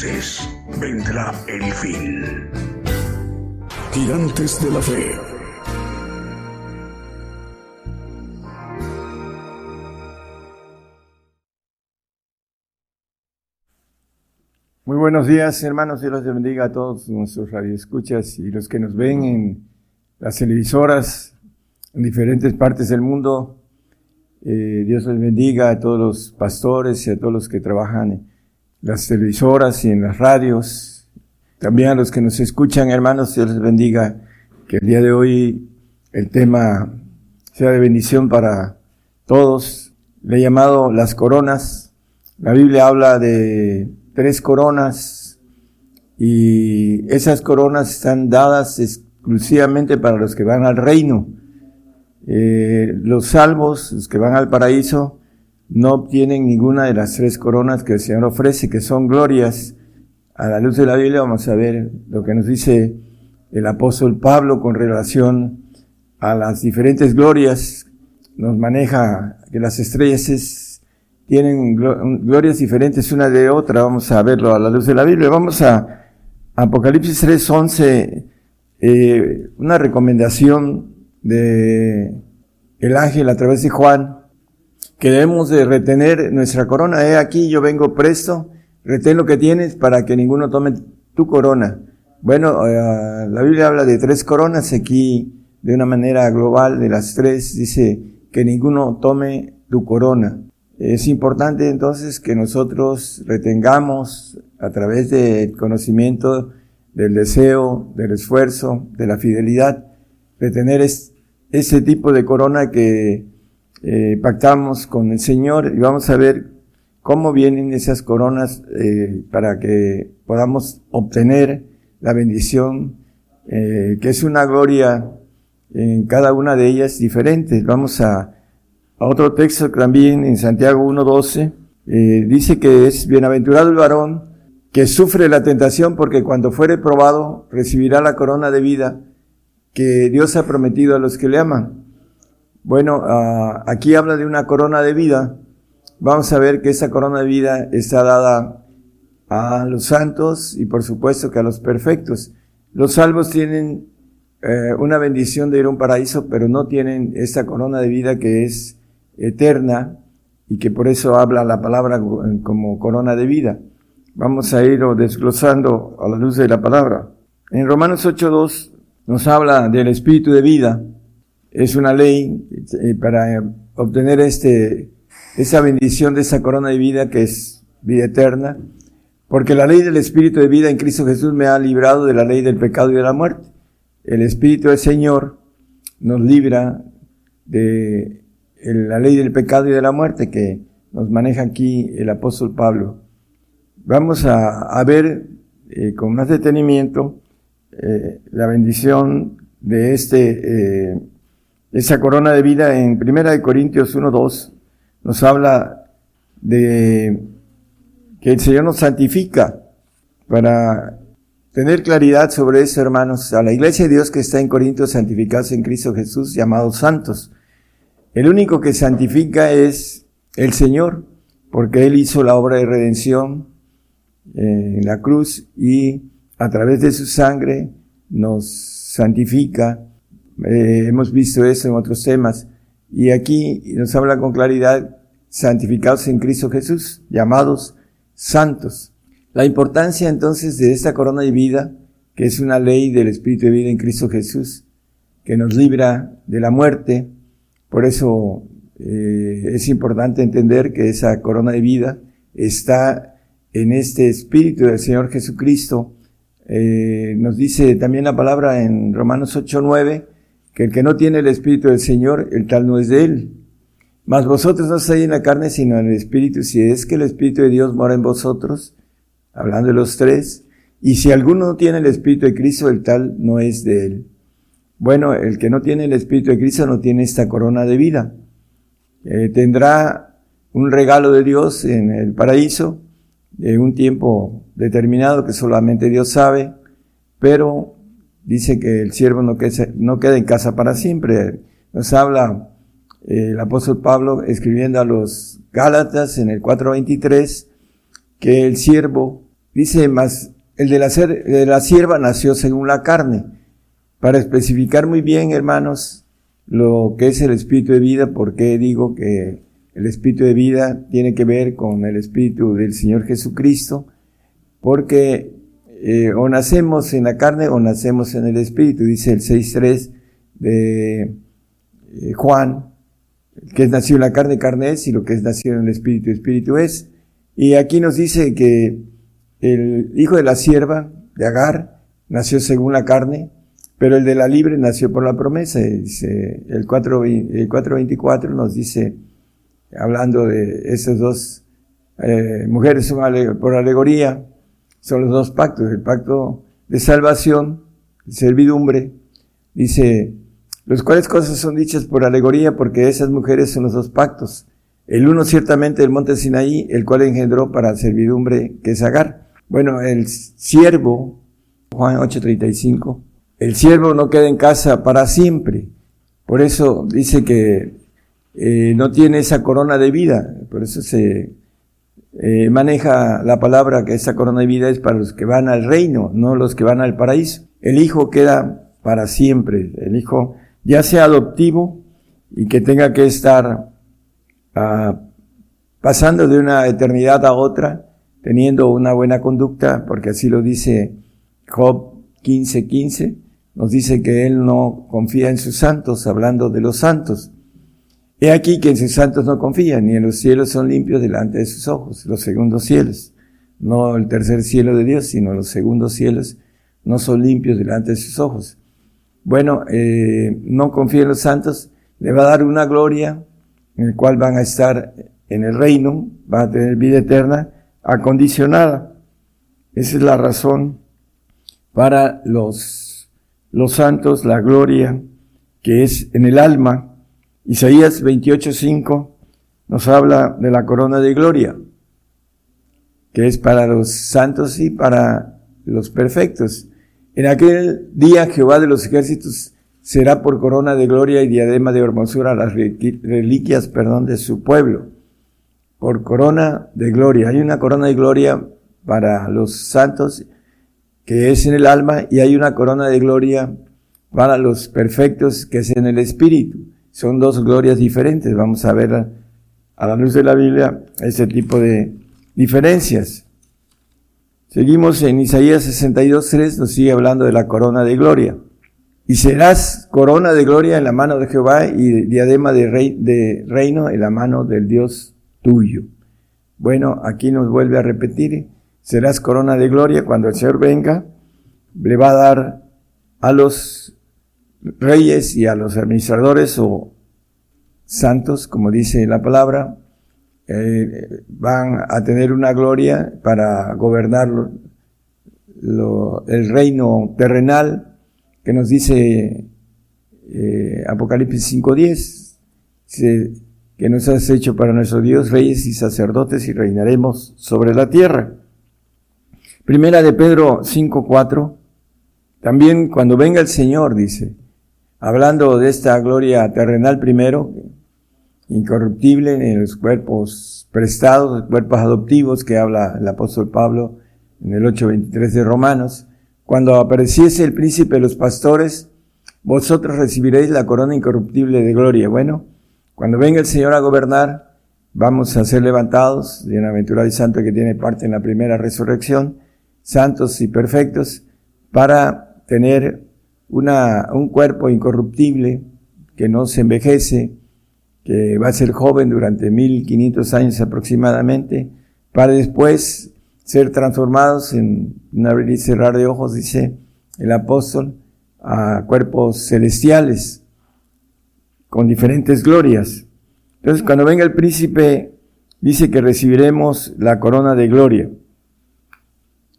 Entonces vendrá el fin. Gigantes de la Fe. Muy buenos días, hermanos. Dios los bendiga a todos nuestros radioescuchas y los que nos ven en las televisoras en diferentes partes del mundo. Eh, Dios les bendiga a todos los pastores y a todos los que trabajan en las televisoras y en las radios. También a los que nos escuchan, hermanos, Dios les bendiga. Que el día de hoy el tema sea de bendición para todos. Le he llamado las coronas. La Biblia habla de tres coronas y esas coronas están dadas exclusivamente para los que van al reino. Eh, los salvos, los que van al paraíso, no obtienen ninguna de las tres coronas que el Señor ofrece, que son glorias. A la luz de la Biblia vamos a ver lo que nos dice el apóstol Pablo con relación a las diferentes glorias. Nos maneja que las estrellas es tienen glorias diferentes una de otra. Vamos a verlo a la luz de la Biblia. Vamos a Apocalipsis 3:11, eh, una recomendación de el ángel a través de Juan, que debemos de retener nuestra corona. He aquí, yo vengo presto, retén lo que tienes para que ninguno tome tu corona. Bueno, eh, la Biblia habla de tres coronas aquí, de una manera global, de las tres, dice que ninguno tome tu corona. Es importante entonces que nosotros retengamos a través del conocimiento, del deseo, del esfuerzo, de la fidelidad, retener es, ese tipo de corona que eh, pactamos con el Señor y vamos a ver cómo vienen esas coronas eh, para que podamos obtener la bendición, eh, que es una gloria en cada una de ellas diferente. Vamos a a otro texto también en Santiago 1.12, eh, dice que es bienaventurado el varón que sufre la tentación porque cuando fuere probado recibirá la corona de vida que Dios ha prometido a los que le aman. Bueno, ah, aquí habla de una corona de vida. Vamos a ver que esa corona de vida está dada a los santos y por supuesto que a los perfectos. Los salvos tienen eh, una bendición de ir a un paraíso, pero no tienen esa corona de vida que es eterna y que por eso habla la palabra como corona de vida. Vamos a ir desglosando a la luz de la palabra. En Romanos 8.2 nos habla del espíritu de vida. Es una ley eh, para obtener este, esa bendición de esa corona de vida que es vida eterna. Porque la ley del espíritu de vida en Cristo Jesús me ha librado de la ley del pecado y de la muerte. El espíritu del Señor nos libra de la ley del pecado y de la muerte que nos maneja aquí el apóstol Pablo. Vamos a, ver eh, con más detenimiento eh, la bendición de este, eh, esa corona de vida en Primera de Corintios 1.2 nos habla de que el Señor nos santifica para tener claridad sobre eso, hermanos. A la iglesia de Dios que está en Corintios santificados en Cristo Jesús, llamados santos. El único que santifica es el Señor, porque Él hizo la obra de redención eh, en la cruz y a través de su sangre nos santifica. Eh, hemos visto eso en otros temas. Y aquí nos habla con claridad, santificados en Cristo Jesús, llamados santos. La importancia entonces de esta corona de vida, que es una ley del Espíritu de vida en Cristo Jesús, que nos libra de la muerte, por eso eh, es importante entender que esa corona de vida está en este Espíritu del Señor Jesucristo. Eh, nos dice también la palabra en Romanos 8:9 que el que no tiene el Espíritu del Señor, el tal no es de él. Mas vosotros no estáis en la carne, sino en el Espíritu. Si es que el Espíritu de Dios mora en vosotros, hablando de los tres, y si alguno no tiene el Espíritu de Cristo, el tal no es de él. Bueno, el que no tiene el Espíritu de Cristo no tiene esta corona de vida. Eh, tendrá un regalo de Dios en el paraíso, de un tiempo determinado que solamente Dios sabe, pero dice que el siervo no, no queda en casa para siempre. Nos habla eh, el apóstol Pablo escribiendo a los Gálatas en el 4.23 que el siervo, dice más, el de la, de la sierva nació según la carne para especificar muy bien, hermanos, lo que es el espíritu de vida, porque digo que el espíritu de vida tiene que ver con el espíritu del Señor Jesucristo, porque eh, o nacemos en la carne o nacemos en el espíritu, dice el 6.3 de eh, Juan, que es nacido en la carne, carne es, y lo que es nacido en el espíritu, espíritu es. Y aquí nos dice que el hijo de la sierva, de Agar, nació según la carne, pero el de la libre nació por la promesa. El 4.24 el nos dice, hablando de esas dos eh, mujeres por alegoría, son los dos pactos, el pacto de salvación, servidumbre, dice, los cuales cosas son dichas por alegoría porque esas mujeres son los dos pactos. El uno ciertamente del monte Sinaí, el cual engendró para servidumbre que es Agar. Bueno, el siervo, Juan 8:35, el siervo no queda en casa para siempre. Por eso dice que eh, no tiene esa corona de vida. Por eso se eh, maneja la palabra que esa corona de vida es para los que van al reino, no los que van al paraíso. El hijo queda para siempre. El hijo, ya sea adoptivo y que tenga que estar ah, pasando de una eternidad a otra, teniendo una buena conducta, porque así lo dice Job 15:15. 15, nos dice que Él no confía en sus santos, hablando de los santos. He aquí que en sus santos no confía, ni en los cielos son limpios delante de sus ojos, los segundos cielos. No el tercer cielo de Dios, sino los segundos cielos no son limpios delante de sus ojos. Bueno, eh, no confía en los santos, le va a dar una gloria en el cual van a estar en el reino, van a tener vida eterna acondicionada. Esa es la razón para los los santos, la gloria que es en el alma. Isaías 28:5 nos habla de la corona de gloria, que es para los santos y para los perfectos. En aquel día Jehová de los ejércitos será por corona de gloria y diadema de hermosura las reliquias, perdón, de su pueblo. Por corona de gloria. Hay una corona de gloria para los santos que es en el alma, y hay una corona de gloria para los perfectos que es en el espíritu. Son dos glorias diferentes. Vamos a ver a, la luz de la Biblia ese tipo de diferencias. Seguimos en Isaías 62.3, nos sigue hablando de la corona de gloria. Y serás corona de gloria en la mano de Jehová y diadema de, rey, de reino en la mano del Dios tuyo. Bueno, aquí nos vuelve a repetir, serás corona de gloria cuando el Señor venga, le va a dar a los reyes y a los administradores o santos, como dice la palabra, eh, van a tener una gloria para gobernar el reino terrenal que nos dice eh, Apocalipsis 5.10, que nos has hecho para nuestro Dios reyes y sacerdotes y reinaremos sobre la tierra. Primera de Pedro 5.4, también cuando venga el Señor, dice, hablando de esta gloria terrenal primero, incorruptible en los cuerpos prestados, cuerpos adoptivos que habla el apóstol Pablo en el 8.23 de Romanos, cuando apareciese el príncipe de los pastores, vosotros recibiréis la corona incorruptible de gloria. Bueno, cuando venga el Señor a gobernar, vamos a ser levantados, bienaventurado y santo que tiene parte en la primera resurrección, santos y perfectos, para tener una, un cuerpo incorruptible que no se envejece, que va a ser joven durante 1500 años aproximadamente, para después ser transformados en un abrir y cerrar de ojos, dice el apóstol, a cuerpos celestiales con diferentes glorias. Entonces, cuando venga el príncipe, dice que recibiremos la corona de gloria.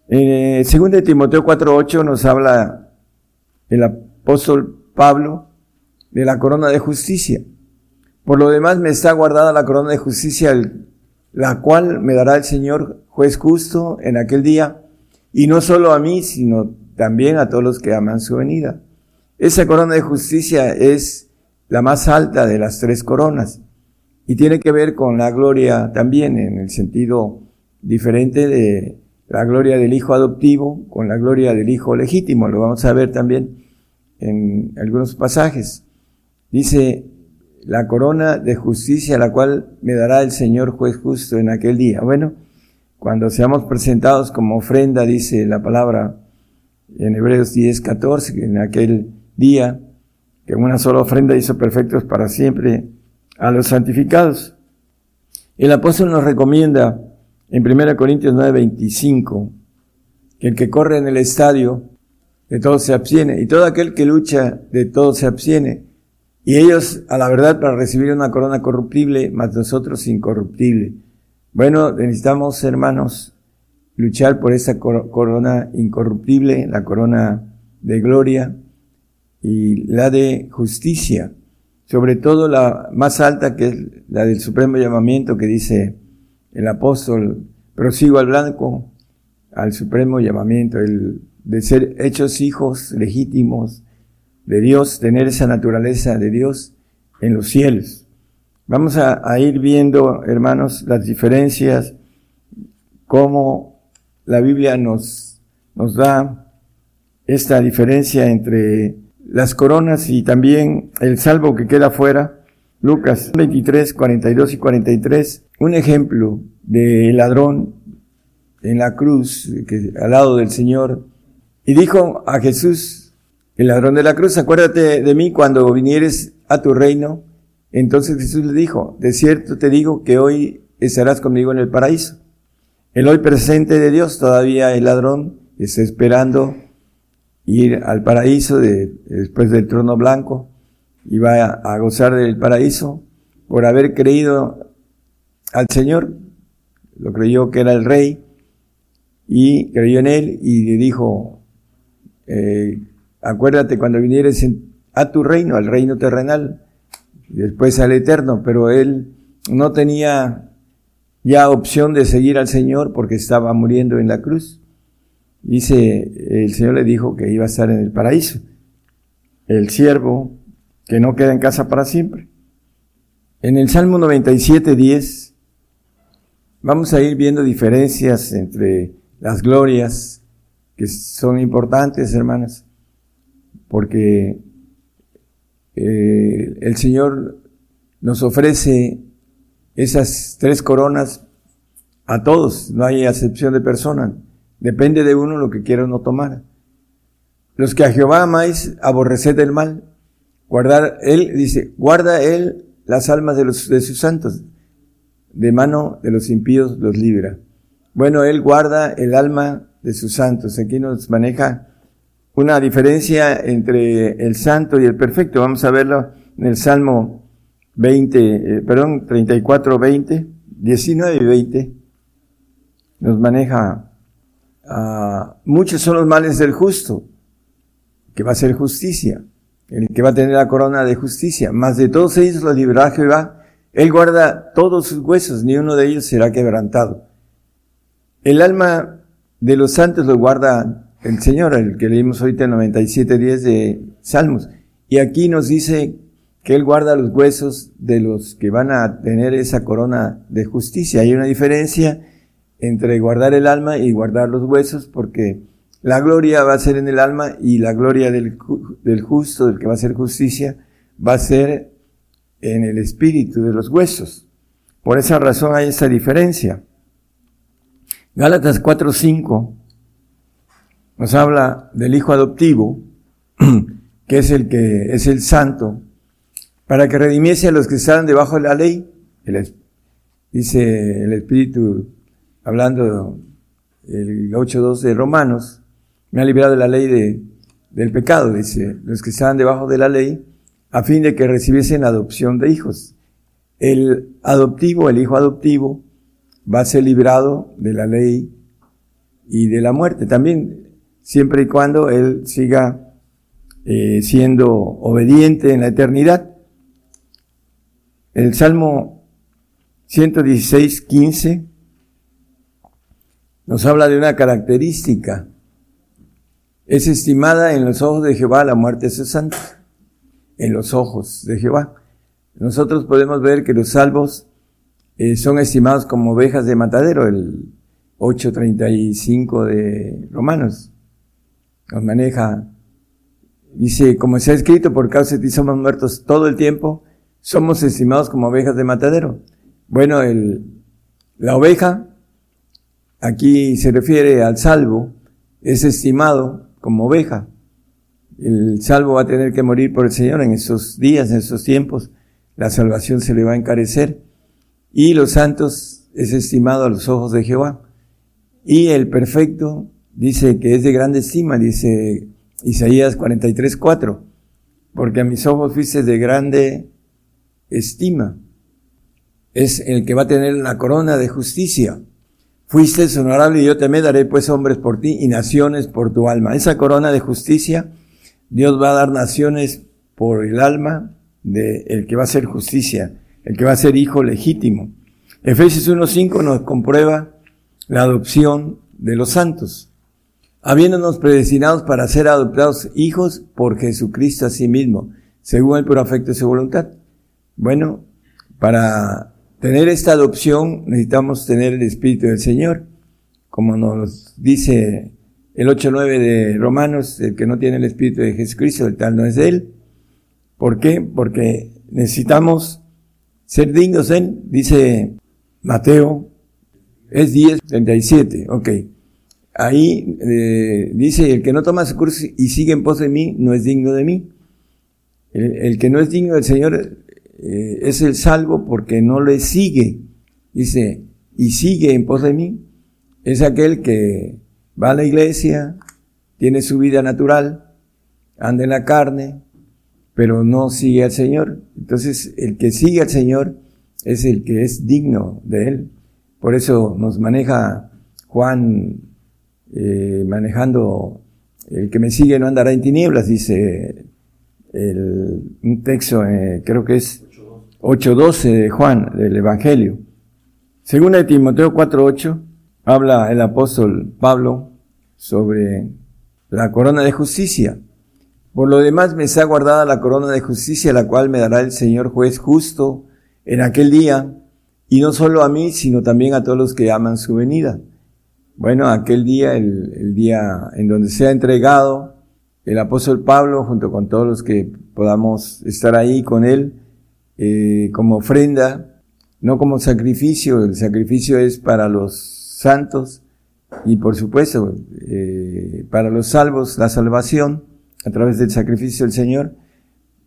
Eh, segundo de Timoteo 4.8 nos habla el apóstol Pablo de la corona de justicia. Por lo demás me está guardada la corona de justicia, la cual me dará el Señor juez justo en aquel día, y no solo a mí, sino también a todos los que aman su venida. Esa corona de justicia es la más alta de las tres coronas y tiene que ver con la gloria también en el sentido diferente de la gloria del hijo adoptivo con la gloria del hijo legítimo. Lo vamos a ver también en algunos pasajes. Dice la corona de justicia, la cual me dará el Señor juez justo en aquel día. Bueno, cuando seamos presentados como ofrenda, dice la palabra en Hebreos 10, 14, que en aquel día, que una sola ofrenda hizo perfectos para siempre a los santificados. El apóstol nos recomienda en 1 Corintios 9, 25, que el que corre en el estadio, de todo se abstiene, y todo aquel que lucha, de todo se abstiene. Y ellos, a la verdad, para recibir una corona corruptible, más nosotros incorruptible. Bueno, necesitamos, hermanos, luchar por esa corona incorruptible, la corona de gloria y la de justicia, sobre todo la más alta que es la del supremo llamamiento que dice el apóstol, prosigo al blanco, al supremo llamamiento, el de ser hechos hijos legítimos de Dios, tener esa naturaleza de Dios en los cielos. Vamos a, ir viendo, hermanos, las diferencias, cómo la Biblia nos, nos da esta diferencia entre las coronas y también el salvo que queda fuera. Lucas 23, 42 y 43, un ejemplo del ladrón en la cruz, que, al lado del Señor, y dijo a Jesús, el ladrón de la cruz, acuérdate de mí cuando vinieres a tu reino. Entonces Jesús le dijo, de cierto te digo que hoy estarás conmigo en el paraíso. El hoy presente de Dios, todavía el ladrón está esperando ir al paraíso después del trono blanco y va a, gozar del paraíso por haber creído al Señor. Lo creyó que era el rey y creyó en él y le dijo, eh, acuérdate cuando vinieres a tu reino, al reino terrenal, después al Eterno, pero él no tenía ya opción de seguir al Señor porque estaba muriendo en la cruz. Dice, el Señor le dijo que iba a estar en el paraíso. El siervo que no queda en casa para siempre. En el Salmo 97, 10, vamos a ir viendo diferencias entre las glorias que son importantes, hermanas, porque eh, el Señor nos ofrece esas tres coronas a todos, no hay acepción de persona. Depende de uno lo que quiera no tomar. Los que a Jehová amáis, aborreced el mal. Guardar, él dice, guarda él las almas de, los, de sus santos, de mano de los impíos los libra. Bueno, él guarda el alma de sus santos. Aquí nos maneja una diferencia entre el santo y el perfecto. Vamos a verlo en el Salmo 20, eh, perdón, 34, 20, 19 y 20. Nos maneja, uh, muchos son los males del justo, que va a ser justicia, el que va a tener la corona de justicia. Más de todos ellos los librará Jehová. Él guarda todos sus huesos, ni uno de ellos será quebrantado. El alma de los santos lo guarda el Señor, el que leímos ahorita en 97.10 de Salmos. Y aquí nos dice que Él guarda los huesos de los que van a tener esa corona de justicia. Hay una diferencia entre guardar el alma y guardar los huesos porque la gloria va a ser en el alma y la gloria del, del justo, del que va a hacer justicia, va a ser en el espíritu de los huesos. Por esa razón hay esa diferencia. Gálatas 4.5 nos habla del hijo adoptivo, que es el que es el santo, para que redimiese a los que estaban debajo de la ley. dice el Espíritu, hablando el 8.2 de Romanos, me ha liberado de la ley de, del pecado, dice, los que estaban debajo de la ley, a fin de que recibiesen adopción de hijos. El adoptivo, el hijo adoptivo, va a ser librado de la ley y de la muerte. También siempre y cuando él siga eh, siendo obediente en la eternidad. El Salmo 116, 15 nos habla de una característica. Es estimada en los ojos de Jehová la muerte de sus santos. En los ojos de Jehová. Nosotros podemos ver que los salvos eh, son estimados como ovejas de matadero, el 8.35 de Romanos nos maneja. Dice, como se ha escrito, por causa de ti somos muertos todo el tiempo, somos estimados como ovejas de matadero. Bueno, el, la oveja, aquí se refiere al salvo, es estimado como oveja. El salvo va a tener que morir por el Señor en esos días, en esos tiempos. La salvación se le va a encarecer. Y los santos es estimado a los ojos de Jehová. Y el perfecto dice que es de grande estima, dice Isaías 43, 4, porque a mis ojos fuiste de grande estima. Es el que va a tener la corona de justicia. Fuiste honorable y yo te me daré pues hombres por ti y naciones por tu alma. Esa corona de justicia, Dios va a dar naciones por el alma de el que va a ser justicia, el que va a ser hijo legítimo. Efesios 1.5 nos comprueba la adopción de los santos habiéndonos predestinados para ser adoptados hijos por Jesucristo a sí mismo, según el puro afecto de su voluntad. Bueno, para tener esta adopción necesitamos tener el Espíritu del Señor, como nos dice el 8.9 de Romanos, el que no tiene el Espíritu de Jesucristo, el tal no es de él. ¿Por qué? Porque necesitamos ser dignos en, dice Mateo, es 10, 37, ok ahí eh, dice, el que no toma su cruz y sigue en pos de mí, no es digno de mí. El, que no es digno del Señor eh, es el salvo porque no le sigue. Dice, y sigue en pos de mí. Es aquel que va a la iglesia, tiene su vida natural, anda en la carne, pero no sigue al Señor. Entonces, el que sigue al Señor es el que es digno de Él. Por eso nos maneja Juan eh, manejando, el que me sigue no andará en tinieblas, dice un texto, eh, creo que es 8.12 de Juan, del Evangelio. Según de Timoteo 4.8, habla el apóstol Pablo sobre la corona de justicia. Por lo demás me está guardada la corona de justicia, la cual me dará el Señor juez justo en aquel día, y no solo a mí, sino también a todos los que aman su venida. Bueno, aquel día, el, día en donde se ha entregado el apóstol Pablo, junto con todos los que podamos estar ahí con él, eh, como ofrenda, no como sacrificio, el sacrificio es para los santos y por supuesto eh, para los salvos la salvación a través del sacrificio del Señor,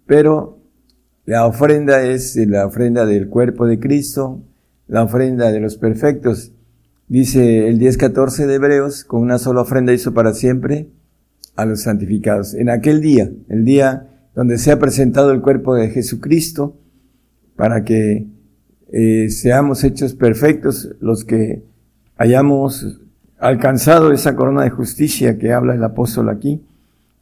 pero la ofrenda es la ofrenda del cuerpo de Cristo, la ofrenda de los perfectos. Dice el 10.14 de Hebreos, con una sola ofrenda hizo para siempre a los santificados. En aquel día, el día donde se ha presentado el cuerpo de Jesucristo, para que eh, seamos hechos perfectos los que hayamos alcanzado esa corona de justicia que habla el apóstol aquí,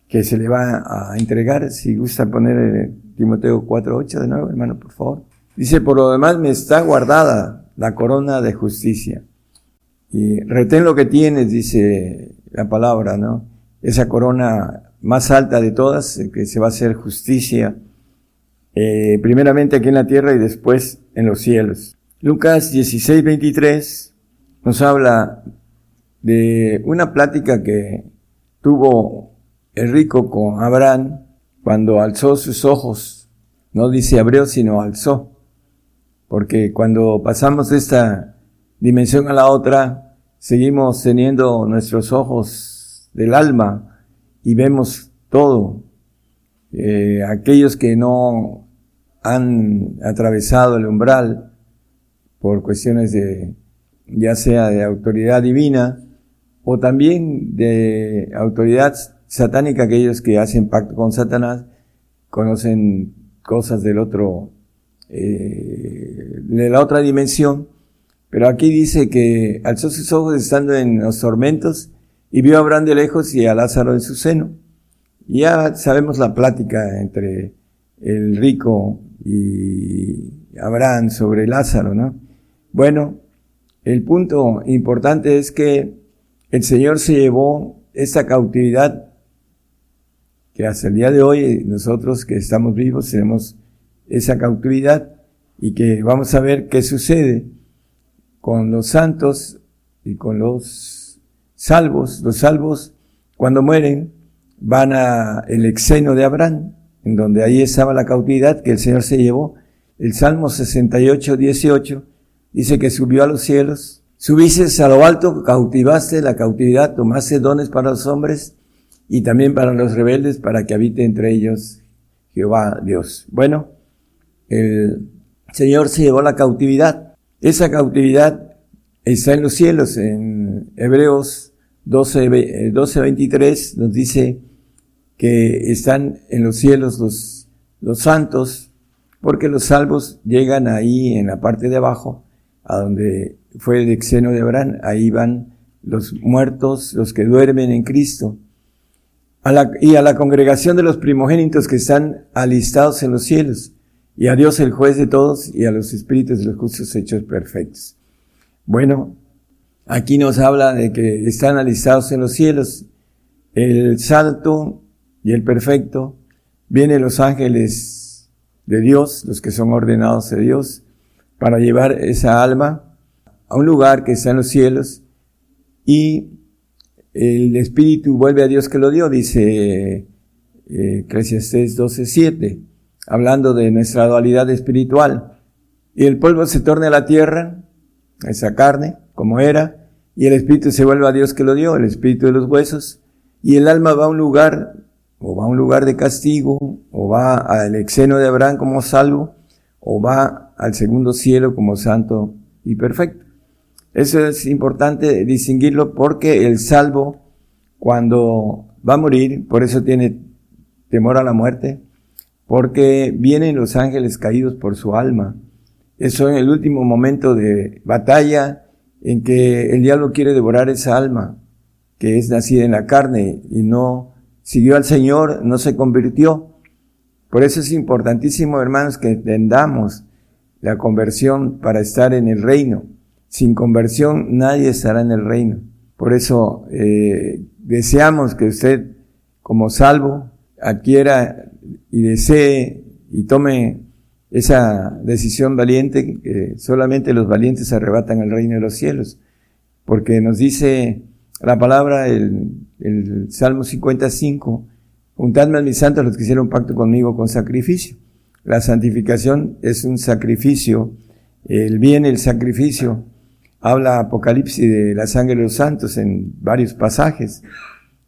que se le va a entregar, si gusta poner eh, Timoteo 4.8 de nuevo, hermano, por favor. Dice, por lo demás me está guardada la corona de justicia. Y retén lo que tienes, dice la palabra, ¿no? Esa corona más alta de todas, que se va a hacer justicia, eh, primeramente aquí en la tierra y después en los cielos. Lucas 16.23 nos habla de una plática que tuvo el rico con Abraham cuando alzó sus ojos, no dice abrió, sino alzó, porque cuando pasamos de esta dimensión a la otra, seguimos teniendo nuestros ojos del alma y vemos todo. Eh, aquellos que no han atravesado el umbral por cuestiones de, ya sea de autoridad divina o también de autoridad satánica, aquellos que hacen pacto con Satanás, conocen cosas del otro, eh, de la otra dimensión. Pero aquí dice que alzó sus ojos estando en los tormentos y vio a Abraham de lejos y a Lázaro en su seno. Ya sabemos la plática entre el rico y Abraham sobre Lázaro, ¿no? Bueno, el punto importante es que el Señor se llevó esta cautividad que hasta el día de hoy nosotros que estamos vivos tenemos esa cautividad y que vamos a ver qué sucede con los santos y con los salvos. Los salvos cuando mueren van a el exeno de Abraham, en donde ahí estaba la cautividad que el Señor se llevó. El Salmo 68, 18 dice que subió a los cielos, subiste a lo alto, cautivaste la cautividad, tomaste dones para los hombres y también para los rebeldes para que habite entre ellos Jehová Dios. Bueno, el Señor se llevó la cautividad. Esa cautividad está en los cielos. En Hebreos 12, 12 23 nos dice que están en los cielos los, los santos, porque los salvos llegan ahí en la parte de abajo, a donde fue el exeno de Abraham, ahí van los muertos, los que duermen en Cristo. Y a la congregación de los primogénitos que están alistados en los cielos, y a Dios el juez de todos, y a los espíritus de los justos hechos perfectos. Bueno, aquí nos habla de que están alistados en los cielos. El salto y el perfecto, vienen los ángeles de Dios, los que son ordenados de Dios, para llevar esa alma a un lugar que está en los cielos y el espíritu vuelve a Dios que lo dio, dice eh, Eclesiastes 12:7, hablando de nuestra dualidad espiritual. Y el polvo se torna a la tierra, esa carne, como era, y el espíritu se vuelve a Dios que lo dio, el espíritu de los huesos, y el alma va a un lugar, o va a un lugar de castigo, o va al exeno de Abraham como salvo, o va al segundo cielo como santo y perfecto. Eso es importante distinguirlo porque el salvo, cuando va a morir, por eso tiene temor a la muerte, porque vienen los ángeles caídos por su alma. Eso en el último momento de batalla en que el diablo quiere devorar esa alma, que es nacida en la carne y no siguió al Señor, no se convirtió. Por eso es importantísimo, hermanos, que entendamos la conversión para estar en el reino. Sin conversión nadie estará en el reino. Por eso eh, deseamos que usted, como salvo, adquiera y desee y tome esa decisión valiente que solamente los valientes arrebatan el reino de los cielos. Porque nos dice la palabra, el, el Salmo 55, juntadme a mis santos los que hicieron pacto conmigo con sacrificio. La santificación es un sacrificio, el bien, el sacrificio. Habla Apocalipsis de la sangre de los santos en varios pasajes.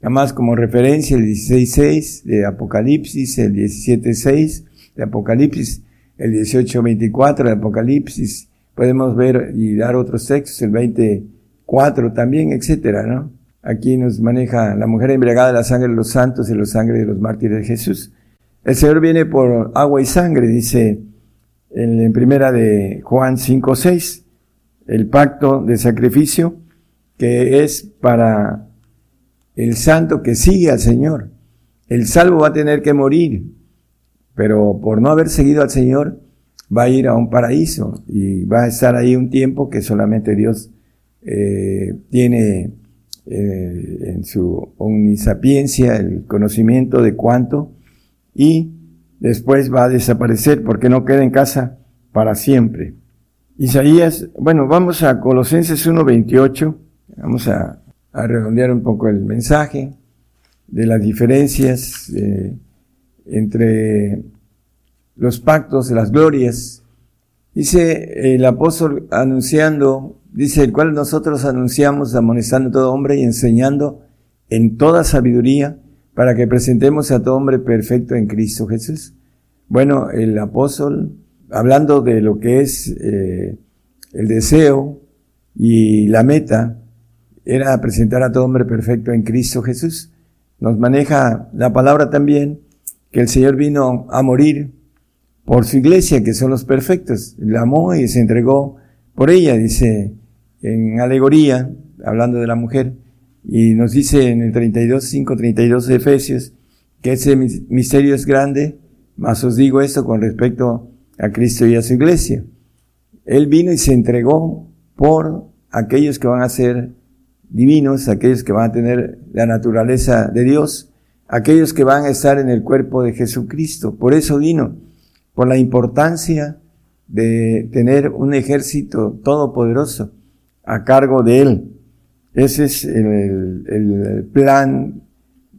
Además, como referencia, el 16.6 de Apocalipsis, el 17.6 de Apocalipsis, el 18.24 de Apocalipsis, podemos ver y dar otros textos, el 24 también, etcétera, ¿no? Aquí nos maneja la mujer embriagada de la sangre de los santos y la sangre de los mártires de Jesús. El Señor viene por agua y sangre, dice en, primera de Juan 5.6, el pacto de sacrificio que es para el santo que sigue al Señor. El salvo va a tener que morir, pero por no haber seguido al Señor, va a ir a un paraíso y va a estar ahí un tiempo que solamente Dios eh, tiene eh, en su omnisapiencia el conocimiento de cuánto y después va a desaparecer porque no queda en casa para siempre. Isaías, bueno, vamos a Colosenses 1.28, vamos a, redondear un poco el mensaje de las diferencias eh, entre los pactos, las glorias. Dice el apóstol anunciando, dice el cual nosotros anunciamos amonestando a todo hombre y enseñando en toda sabiduría para que presentemos a todo hombre perfecto en Cristo Jesús. Bueno, el apóstol, hablando de lo que es eh, el deseo y la meta, era presentar a todo hombre perfecto en Cristo Jesús. Nos maneja la palabra también que el Señor vino a morir por su iglesia, que son los perfectos. La amó y se entregó por ella, dice en alegoría, hablando de la mujer, y nos dice en el 32, 5, 32 de Efesios, que ese misterio es grande, mas os digo esto con respecto a Cristo y a su iglesia. Él vino y se entregó por aquellos que van a ser divinos, aquellos que van a tener la naturaleza de Dios, aquellos que van a estar en el cuerpo de Jesucristo. Por eso vino por la importancia de tener un ejército todopoderoso a cargo de él. Ese es el, plan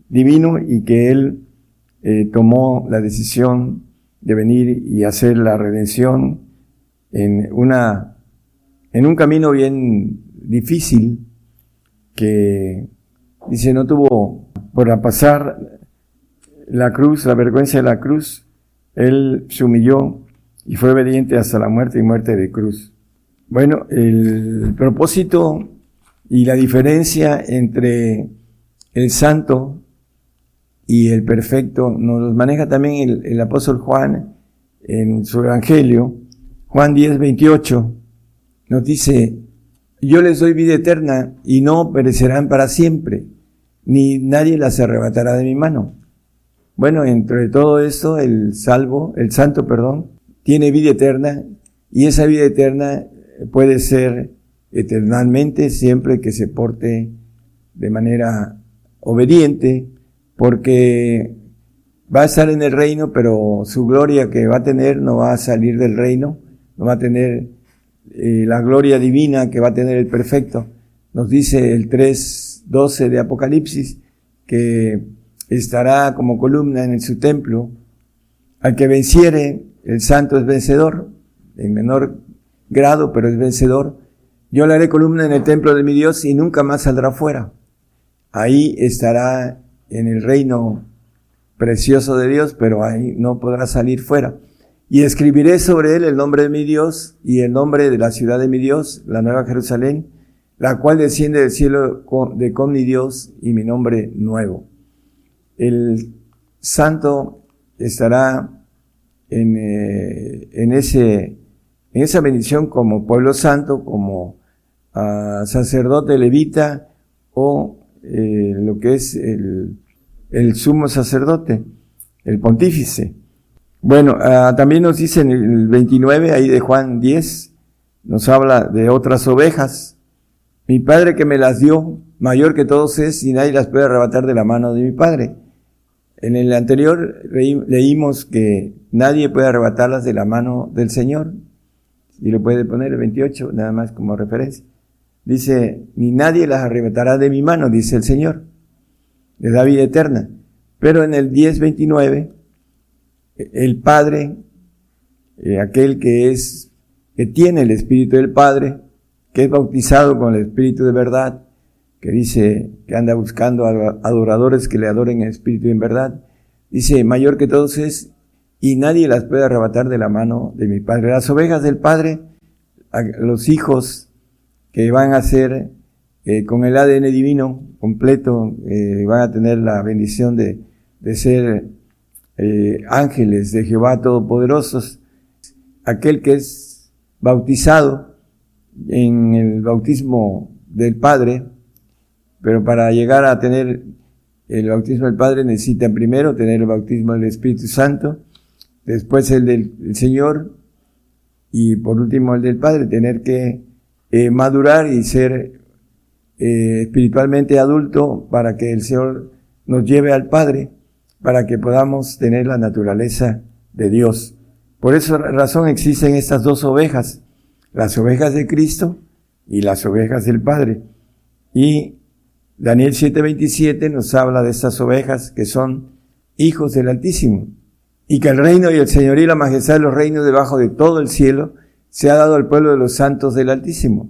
divino y que él eh, tomó la decisión de venir y hacer la redención en una en un camino bien difícil que dice no tuvo por pasar la cruz, la vergüenza de la cruz, él se humilló y fue obediente hasta la muerte y muerte de cruz. Bueno, el propósito y la diferencia entre el santo y el perfecto nos los maneja también el, el apóstol Juan en su evangelio. Juan 10, 28 nos dice, yo les doy vida eterna y no perecerán para siempre, ni nadie las arrebatará de mi mano. Bueno, entre todo esto, el salvo, el santo, perdón, tiene vida eterna y esa vida eterna puede ser eternamente siempre que se porte de manera obediente, porque va a estar en el reino, pero su gloria que va a tener no va a salir del reino, no va a tener eh, la gloria divina que va a tener el perfecto. Nos dice el 3.12 de Apocalipsis que estará como columna en su templo. Al que venciere, el santo es vencedor, en menor grado, pero es vencedor. Yo le haré columna en el templo de mi Dios y nunca más saldrá fuera. Ahí estará en el reino precioso de Dios, pero ahí no podrá salir fuera. Y escribiré sobre él el nombre de mi Dios y el nombre de la ciudad de mi Dios, la nueva Jerusalén, la cual desciende del cielo de con mi Dios y mi nombre nuevo el santo estará en, eh, en, ese, en esa bendición como pueblo santo, como uh, sacerdote levita o eh, lo que es el, el, sumo sacerdote, el pontífice. Bueno, uh, también nos dice en el 29, ahí de Juan 10, nos habla de otras ovejas. Mi padre que me las dio, mayor que todos es, y nadie las puede arrebatar de la mano de mi padre. En el anterior leímos que nadie puede arrebatarlas de la mano del Señor. Y lo puede poner el 28, nada más como referencia. Dice, ni nadie las arrebatará de mi mano, dice el Señor. Le da vida eterna. Pero en el 10.29, el Padre, eh, aquel que es, que tiene el Espíritu del Padre, que es bautizado con el Espíritu de verdad, que dice que anda buscando adoradores que le adoren en espíritu y en verdad, dice, mayor que todos es, y nadie las puede arrebatar de la mano de mi Padre. Las ovejas del Padre, los hijos que van a ser eh, con el ADN divino completo, eh, van a tener la bendición de, de ser eh, ángeles de Jehová Todopoderosos, aquel que es bautizado en el bautismo del Padre, pero para llegar a tener el bautismo del Padre necesita primero tener el bautismo del Espíritu Santo, después el del Señor y por último el del Padre, tener que eh, madurar y ser eh, espiritualmente adulto para que el Señor nos lleve al Padre para que podamos tener la naturaleza de Dios. Por esa razón existen estas dos ovejas, las ovejas de Cristo y las ovejas del Padre. Y Daniel 7:27 nos habla de estas ovejas que son hijos del Altísimo y que el reino y el señorío y la majestad de los reinos debajo de todo el cielo se ha dado al pueblo de los santos del Altísimo.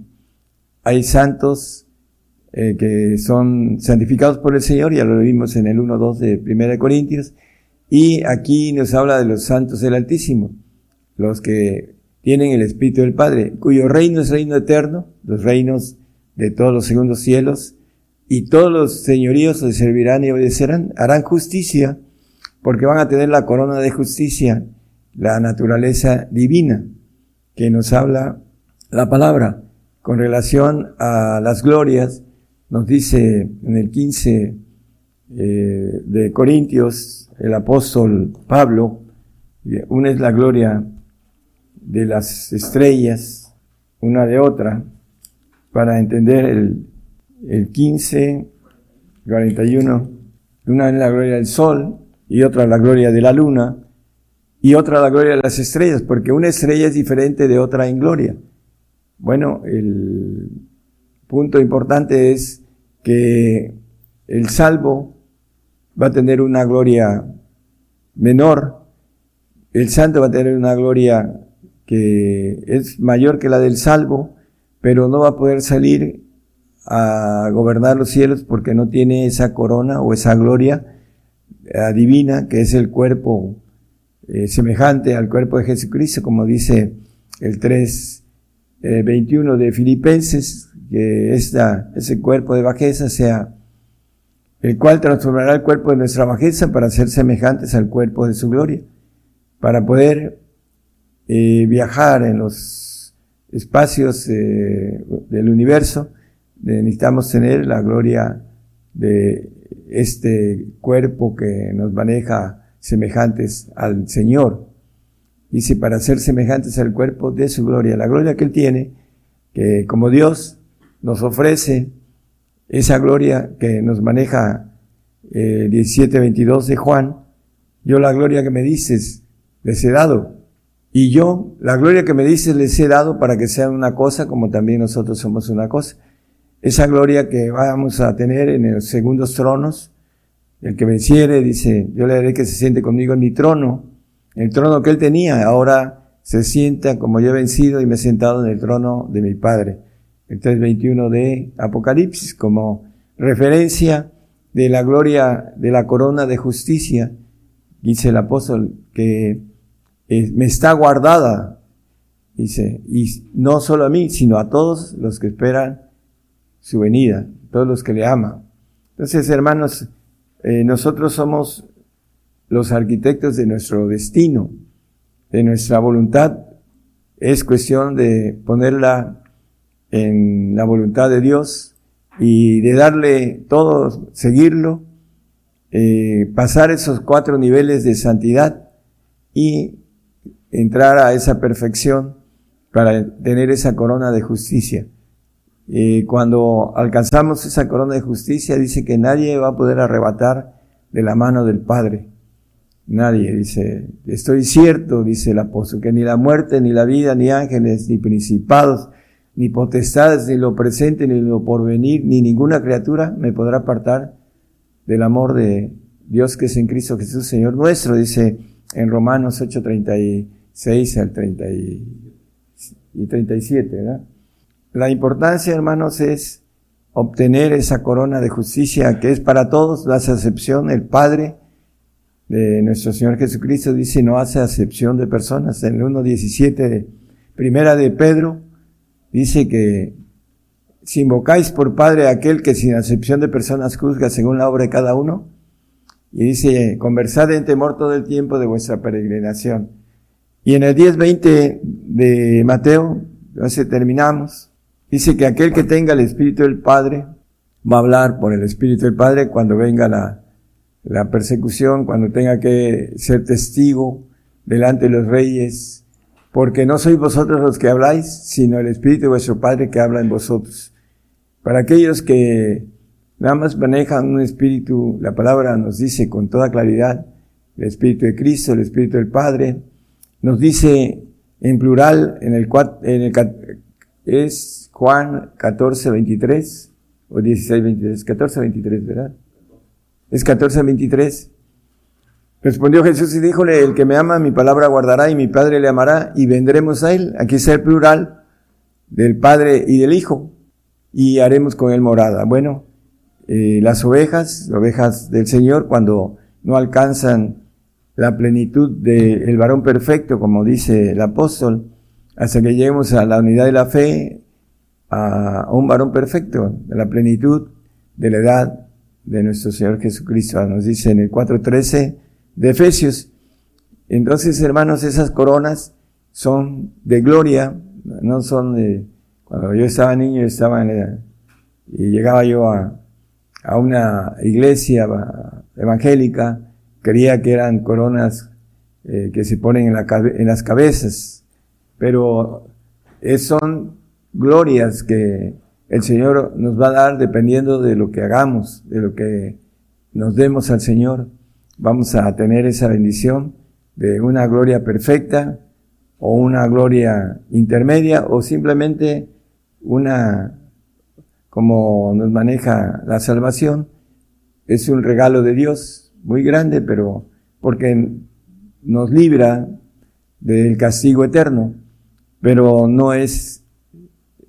Hay santos eh, que son santificados por el Señor, ya lo vimos en el 1.2 de 1 Corintios, y aquí nos habla de los santos del Altísimo, los que tienen el Espíritu del Padre, cuyo reino es reino eterno, los reinos de todos los segundos cielos, y todos los señoríos le servirán y obedecerán, harán justicia, porque van a tener la corona de justicia, la naturaleza divina, que nos habla la palabra. Con relación a las glorias nos dice en el 15 eh, de Corintios el apóstol Pablo, una es la gloria de las estrellas, una de otra, para entender el, el 15, 41, una es la gloria del sol y otra la gloria de la luna y otra la gloria de las estrellas, porque una estrella es diferente de otra en gloria. Bueno, el punto importante es que el salvo va a tener una gloria menor, el santo va a tener una gloria que es mayor que la del salvo, pero no va a poder salir a gobernar los cielos porque no tiene esa corona o esa gloria eh, divina que es el cuerpo eh, semejante al cuerpo de Jesucristo, como dice el 3, 21 eh, de Filipenses, que esta, ese cuerpo de bajeza sea el cual transformará el cuerpo de nuestra bajeza para ser semejantes al cuerpo de su gloria, para poder eh, viajar en los espacios del universo, necesitamos tener la gloria de este cuerpo que nos maneja semejantes al Señor. Dice, para ser semejantes al cuerpo de su gloria, la gloria que Él tiene, que como Dios nos ofrece esa gloria que nos maneja eh, 17:22 de Juan. Yo la gloria que me dices les he dado. Y yo la gloria que me dices les he dado para que sean una cosa como también nosotros somos una cosa. Esa gloria que vamos a tener en los segundos tronos, el que venciere, dice, yo le haré que se siente conmigo en mi trono, el trono que él tenía, ahora se sienta como yo he vencido y me he sentado en el trono de mi Padre. El 3.21 de Apocalipsis, como referencia de la gloria de la corona de justicia, dice el apóstol, que me está guardada, dice, y no solo a mí, sino a todos los que esperan su venida, todos los que le aman. Entonces, hermanos, eh, nosotros somos los arquitectos de nuestro destino, de nuestra voluntad. Es cuestión de ponerla en la voluntad de Dios y de darle todo, seguirlo, eh, pasar esos cuatro niveles de santidad y entrar a esa perfección para tener esa corona de justicia. Eh, cuando alcanzamos esa corona de justicia, dice que nadie va a poder arrebatar de la mano del Padre. Nadie, dice, estoy cierto, dice el apóstol, que ni la muerte, ni la vida, ni ángeles, ni principados, ni potestades, ni lo presente, ni lo porvenir, ni ninguna criatura me podrá apartar del amor de Dios que es en Cristo Jesús, Señor nuestro, dice en Romanos 8:36 al 30 y 37, ¿verdad? La importancia, hermanos, es obtener esa corona de justicia que es para todos, la acepción, el Padre de nuestro Señor Jesucristo dice, no hace acepción de personas. En el 1.17 primera de Pedro, dice que si invocáis por Padre aquel que sin acepción de personas juzga según la obra de cada uno, y dice, conversad en temor todo el tiempo de vuestra peregrinación. Y en el 10.20 de Mateo, entonces terminamos, dice que aquel que tenga el Espíritu del Padre va a hablar por el Espíritu del Padre cuando venga la, la persecución, cuando tenga que ser testigo delante de los reyes, porque no sois vosotros los que habláis, sino el Espíritu de vuestro Padre que habla en vosotros. Para aquellos que nada más manejan un espíritu, la palabra nos dice con toda claridad, el Espíritu de Cristo, el Espíritu del Padre, nos dice en plural, en el, en el es Juan 14, 23, o 16, 23, 14, 23, ¿verdad? Es 14, 23. Respondió Jesús y díjole, el que me ama, mi palabra guardará y mi Padre le amará y vendremos a él. Aquí está el plural del Padre y del Hijo y haremos con él morada. Bueno, eh, las ovejas, ovejas del Señor, cuando no alcanzan la plenitud del varón perfecto, como dice el apóstol, hasta que lleguemos a la unidad de la fe, a un varón perfecto, de la plenitud de la edad de nuestro Señor Jesucristo. Nos dice en el 4.13 de Efesios. Entonces, hermanos, esas coronas son de gloria, no son de, cuando yo estaba niño, estaba en y llegaba yo a, a una iglesia evangélica, creía que eran coronas eh, que se ponen en, la, en, las cabezas, pero son glorias que el Señor nos va a dar dependiendo de lo que hagamos, de lo que nos demos al Señor. Vamos a tener esa bendición de una gloria perfecta o una gloria intermedia o simplemente una, como nos maneja la salvación, es un regalo de Dios muy grande, pero porque nos libra del castigo eterno, pero no es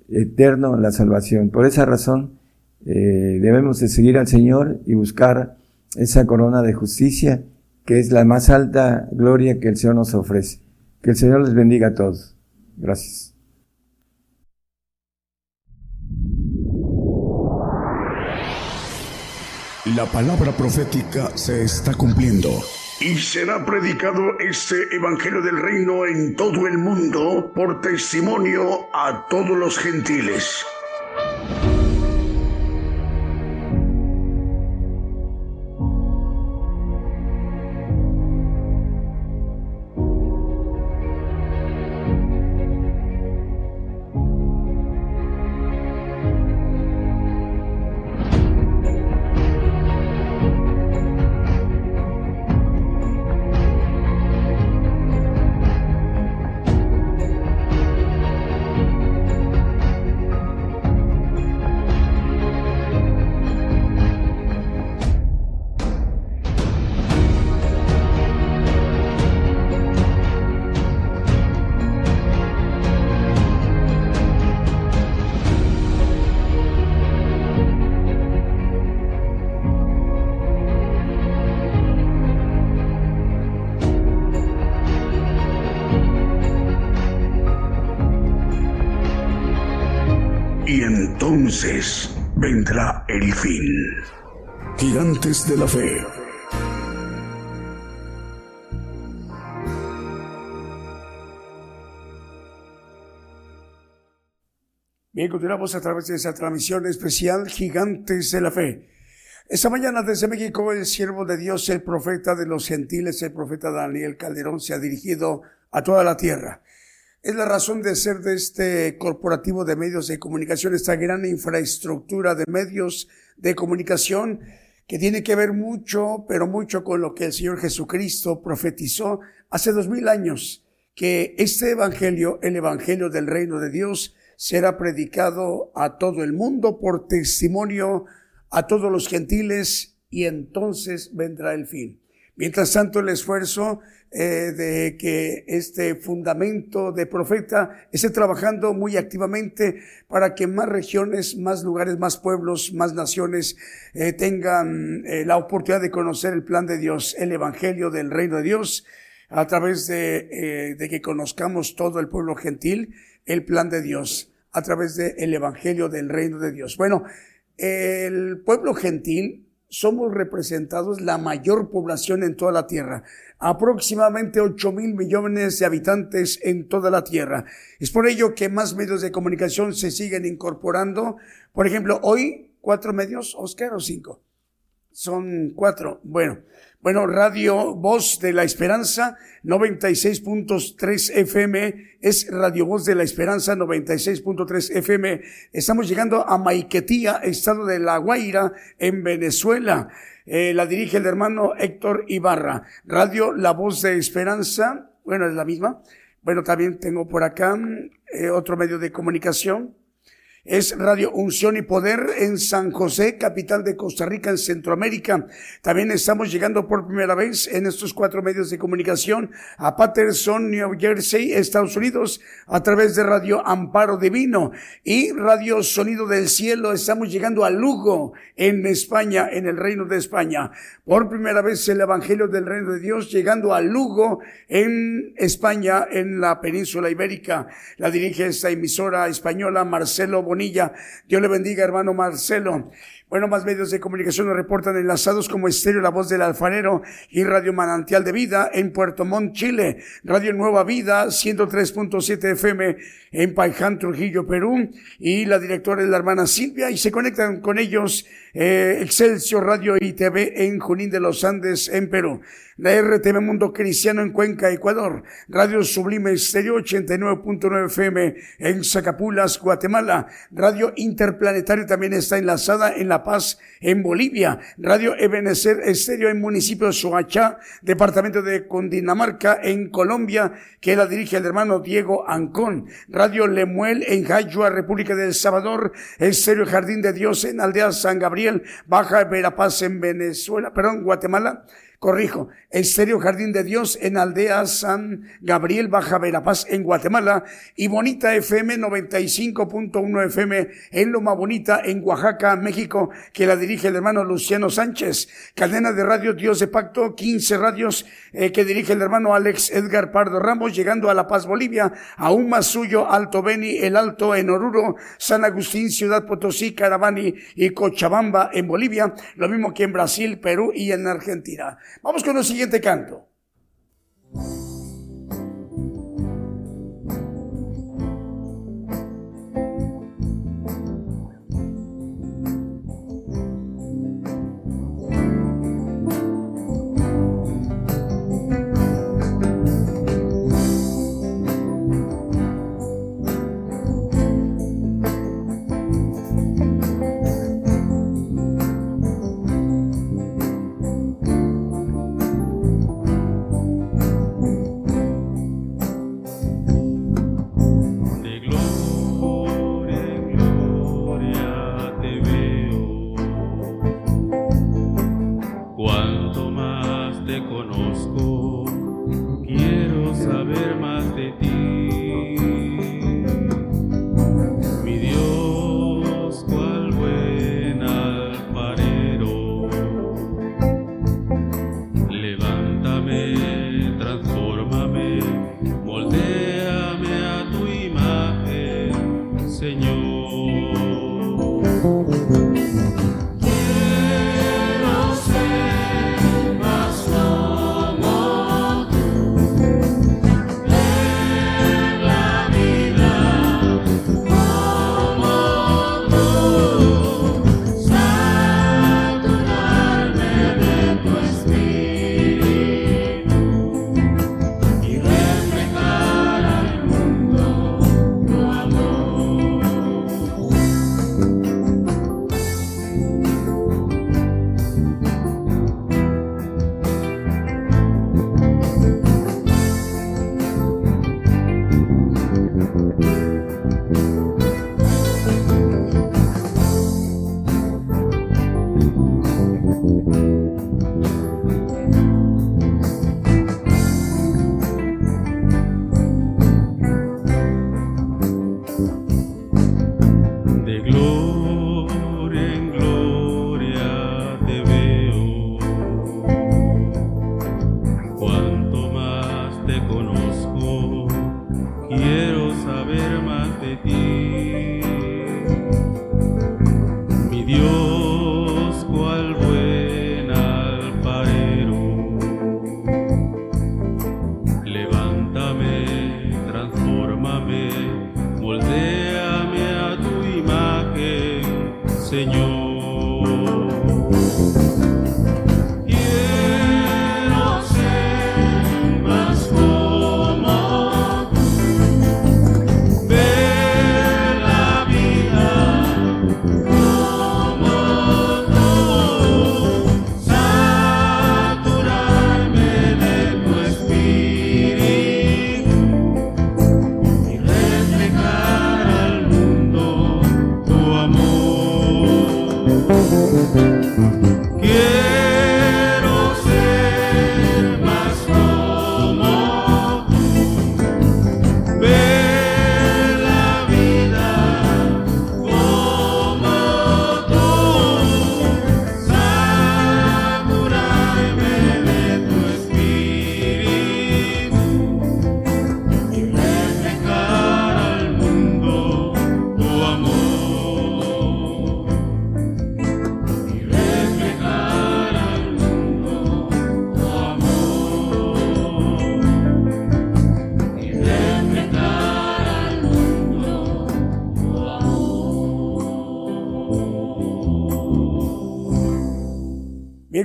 eterno la salvación. Por esa razón eh, debemos de seguir al Señor y buscar esa corona de justicia que es la más alta gloria que el Señor nos ofrece. Que el Señor les bendiga a todos. Gracias. La palabra profética se está cumpliendo. Y será predicado este Evangelio del Reino en todo el mundo por testimonio a todos los gentiles. El fin. Gigantes de la fe. Bien, continuamos a través de esa transmisión especial Gigantes de la Fe. Esta mañana desde México el siervo de Dios, el profeta de los gentiles, el profeta Daniel Calderón, se ha dirigido a toda la tierra. Es la razón de ser de este corporativo de medios de comunicación, esta gran infraestructura de medios de comunicación que tiene que ver mucho, pero mucho con lo que el Señor Jesucristo profetizó hace dos mil años, que este evangelio, el evangelio del reino de Dios, será predicado a todo el mundo por testimonio a todos los gentiles y entonces vendrá el fin. Mientras tanto, el esfuerzo eh, de que este fundamento de profeta esté trabajando muy activamente para que más regiones, más lugares, más pueblos, más naciones eh, tengan eh, la oportunidad de conocer el plan de Dios, el evangelio del reino de Dios, a través de, de que conozcamos todo el pueblo gentil, el plan de Dios, a través del evangelio del reino de Dios. Bueno, el pueblo gentil somos representados la mayor población en toda la tierra, aproximadamente 8 mil millones de habitantes en toda la tierra. Es por ello que más medios de comunicación se siguen incorporando. Por ejemplo, hoy, cuatro medios, Oscar, o cinco. Son cuatro. Bueno, bueno, Radio Voz de la Esperanza, 96.3 FM, es Radio Voz de la Esperanza, 96.3 FM. Estamos llegando a Maiquetía, estado de La Guaira, en Venezuela. Eh, la dirige el hermano Héctor Ibarra. Radio La Voz de Esperanza, bueno, es la misma. Bueno, también tengo por acá eh, otro medio de comunicación es Radio Unción y Poder en San José, capital de Costa Rica, en Centroamérica. También estamos llegando por primera vez en estos cuatro medios de comunicación a Patterson, New Jersey, Estados Unidos, a través de Radio Amparo Divino y Radio Sonido del Cielo. Estamos llegando a Lugo, en España, en el Reino de España. Por primera vez el Evangelio del Reino de Dios llegando a Lugo, en España, en la península ibérica. La dirige esta emisora española Marcelo Dios le bendiga, hermano Marcelo. Bueno, más medios de comunicación nos reportan enlazados como Estéreo La Voz del Alfarero y Radio Manantial de Vida en Puerto Montt, Chile, Radio Nueva Vida 103.7 FM en Paiján, Trujillo, Perú. Y la directora es la hermana Silvia y se conectan con ellos eh, Excelsior Radio y TV en Junín de los Andes en Perú. La RTV Mundo Cristiano en Cuenca, Ecuador, Radio Sublime Estéreo 89.9 FM en Zacapulas, Guatemala, Radio Interplanetario también está enlazada en La Paz, en Bolivia, Radio Ebenezer Estéreo en municipio de Soachá, departamento de Cundinamarca, en Colombia, que la dirige el hermano Diego Ancón, Radio Lemuel en Jayua, República del Salvador, Estéreo Jardín de Dios en Aldea San Gabriel, Baja Verapaz en Venezuela, perdón, Guatemala, corrijo, Estéreo Jardín de Dios en Aldea San Gabriel, Baja Verapaz, en Guatemala, y Bonita FM 95.1 FM en Loma Bonita, en Oaxaca, México, que la dirige el hermano Luciano Sánchez. Cadena de radio Dios de Pacto, 15 radios eh, que dirige el hermano Alex Edgar Pardo Ramos, llegando a La Paz, Bolivia, aún más suyo, Alto Beni, El Alto en Oruro, San Agustín, Ciudad Potosí, Caravani y Cochabamba en Bolivia, lo mismo que en Brasil, Perú y en Argentina. Vamos con el siguiente canto.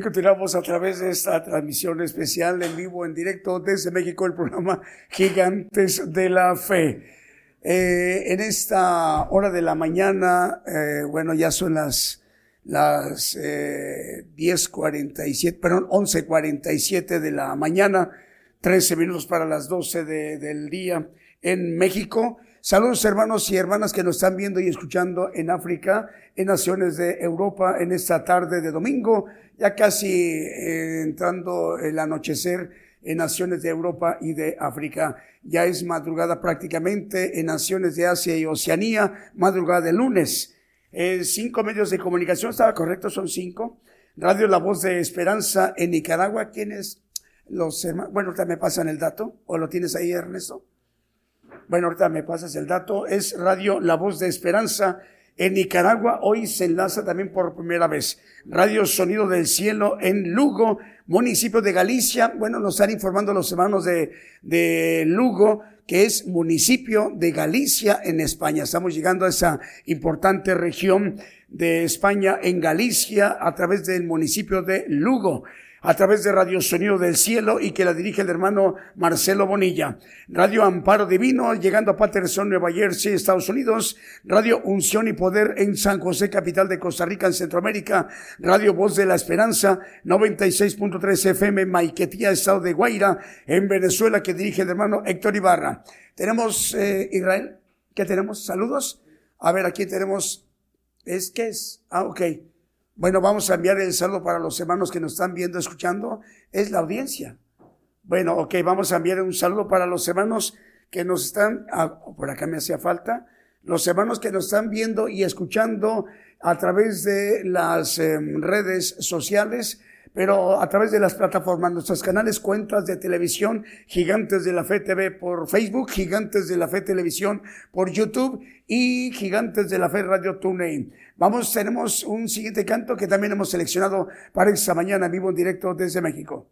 Continuamos a través de esta transmisión especial en vivo, en directo desde México, el programa Gigantes de la Fe. Eh, en esta hora de la mañana, eh, bueno, ya son las, las eh, 10.47, perdón, 11.47 de la mañana, 13 minutos para las 12 de- del día en México. Saludos hermanos y hermanas que nos están viendo y escuchando en África, en naciones de Europa, en esta tarde de domingo, ya casi eh, entrando el anochecer en naciones de Europa y de África. Ya es madrugada prácticamente en naciones de Asia y Oceanía, madrugada de lunes. Eh, cinco medios de comunicación, ¿estaba correcto? Son cinco. Radio La Voz de Esperanza en Nicaragua. ¿Quiénes? Los hermanos. Bueno, me pasan el dato. ¿O lo tienes ahí, Ernesto? Bueno, ahorita me pasas el dato. Es Radio La Voz de Esperanza en Nicaragua. Hoy se enlaza también por primera vez. Radio Sonido del Cielo en Lugo, municipio de Galicia. Bueno, nos están informando los hermanos de, de Lugo que es municipio de Galicia en España. Estamos llegando a esa importante región de España en Galicia a través del municipio de Lugo a través de Radio Sonido del Cielo y que la dirige el hermano Marcelo Bonilla. Radio Amparo Divino, llegando a Patterson, Nueva Jersey, Estados Unidos. Radio Unción y Poder en San José, capital de Costa Rica, en Centroamérica. Radio Voz de la Esperanza, 96.3 FM, Maiquetía, Estado de Guaira, en Venezuela, que dirige el hermano Héctor Ibarra. Tenemos, eh, Israel, ¿qué tenemos? Saludos. A ver, aquí tenemos, ¿es qué es? Ah, ok. Bueno, vamos a enviar el saludo para los hermanos que nos están viendo, escuchando. Es la audiencia. Bueno, ok, vamos a enviar un saludo para los hermanos que nos están, ah, por acá me hacía falta, los hermanos que nos están viendo y escuchando a través de las eh, redes sociales, pero a través de las plataformas, nuestros canales, cuentas de televisión, Gigantes de la Fe TV por Facebook, Gigantes de la Fe Televisión por YouTube y Gigantes de la Fe Radio TuneIn. Vamos, tenemos un siguiente canto que también hemos seleccionado para esta mañana vivo en directo desde México.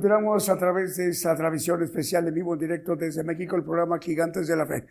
Continuamos a través de esta transmisión especial en vivo en directo desde México, el programa Gigantes de la Fe.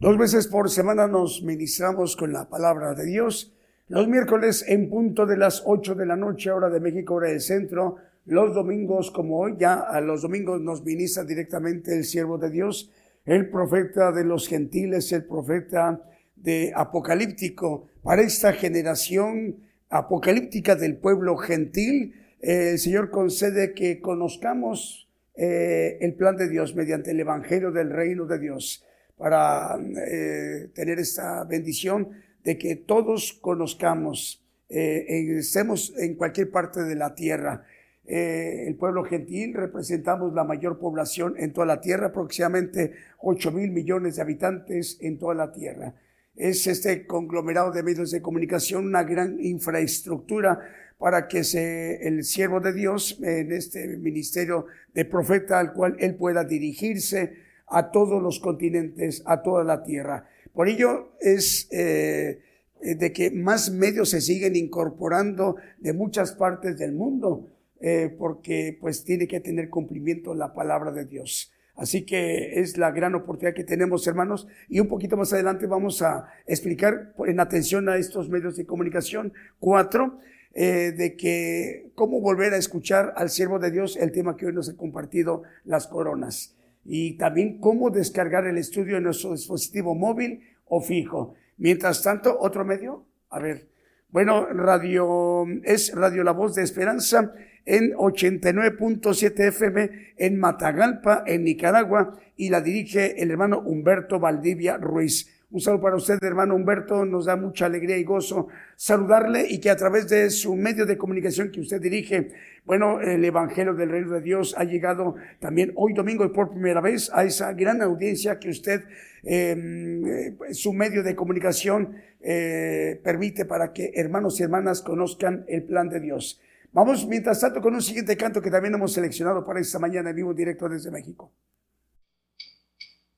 Dos veces por semana nos ministramos con la palabra de Dios. Los miércoles en punto de las 8 de la noche, hora de México, hora del centro. Los domingos, como hoy, ya a los domingos nos ministra directamente el siervo de Dios, el profeta de los gentiles, el profeta de apocalíptico para esta generación apocalíptica del pueblo gentil. Eh, el Señor concede que conozcamos eh, el plan de Dios mediante el Evangelio del Reino de Dios para eh, tener esta bendición de que todos conozcamos, estemos en cualquier parte de la tierra. el pueblo gentil representamos la mayor población en toda la tierra, aproximadamente 8 mil millones de habitantes en toda la tierra es este conglomerado de medios de comunicación una gran infraestructura para que se, el siervo de Dios en este ministerio de profeta al cual él pueda dirigirse a todos los continentes, a toda la tierra. Por ello es eh, de que más medios se siguen incorporando de muchas partes del mundo, eh, porque pues tiene que tener cumplimiento la palabra de Dios. Así que es la gran oportunidad que tenemos, hermanos. Y un poquito más adelante vamos a explicar en atención a estos medios de comunicación, cuatro, eh, de que cómo volver a escuchar al siervo de Dios, el tema que hoy nos ha compartido, las coronas. Y también cómo descargar el estudio en nuestro dispositivo móvil o fijo. Mientras tanto, otro medio, a ver, bueno, radio, es Radio La Voz de Esperanza en 89.7 FM en Matagalpa, en Nicaragua, y la dirige el hermano Humberto Valdivia Ruiz. Un saludo para usted, hermano Humberto. Nos da mucha alegría y gozo saludarle y que a través de su medio de comunicación que usted dirige, bueno, el Evangelio del Reino de Dios ha llegado también hoy domingo y por primera vez a esa gran audiencia que usted, em, eh, su medio de comunicación eh, permite para que hermanos y hermanas conozcan el plan de Dios. Vamos, mientras tanto, con un siguiente canto que también hemos seleccionado para esta mañana en vivo directo desde México.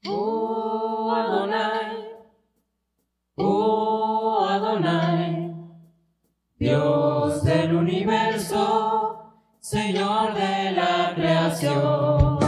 Oh oh Adonai, Dios del universo, Señor de la creación.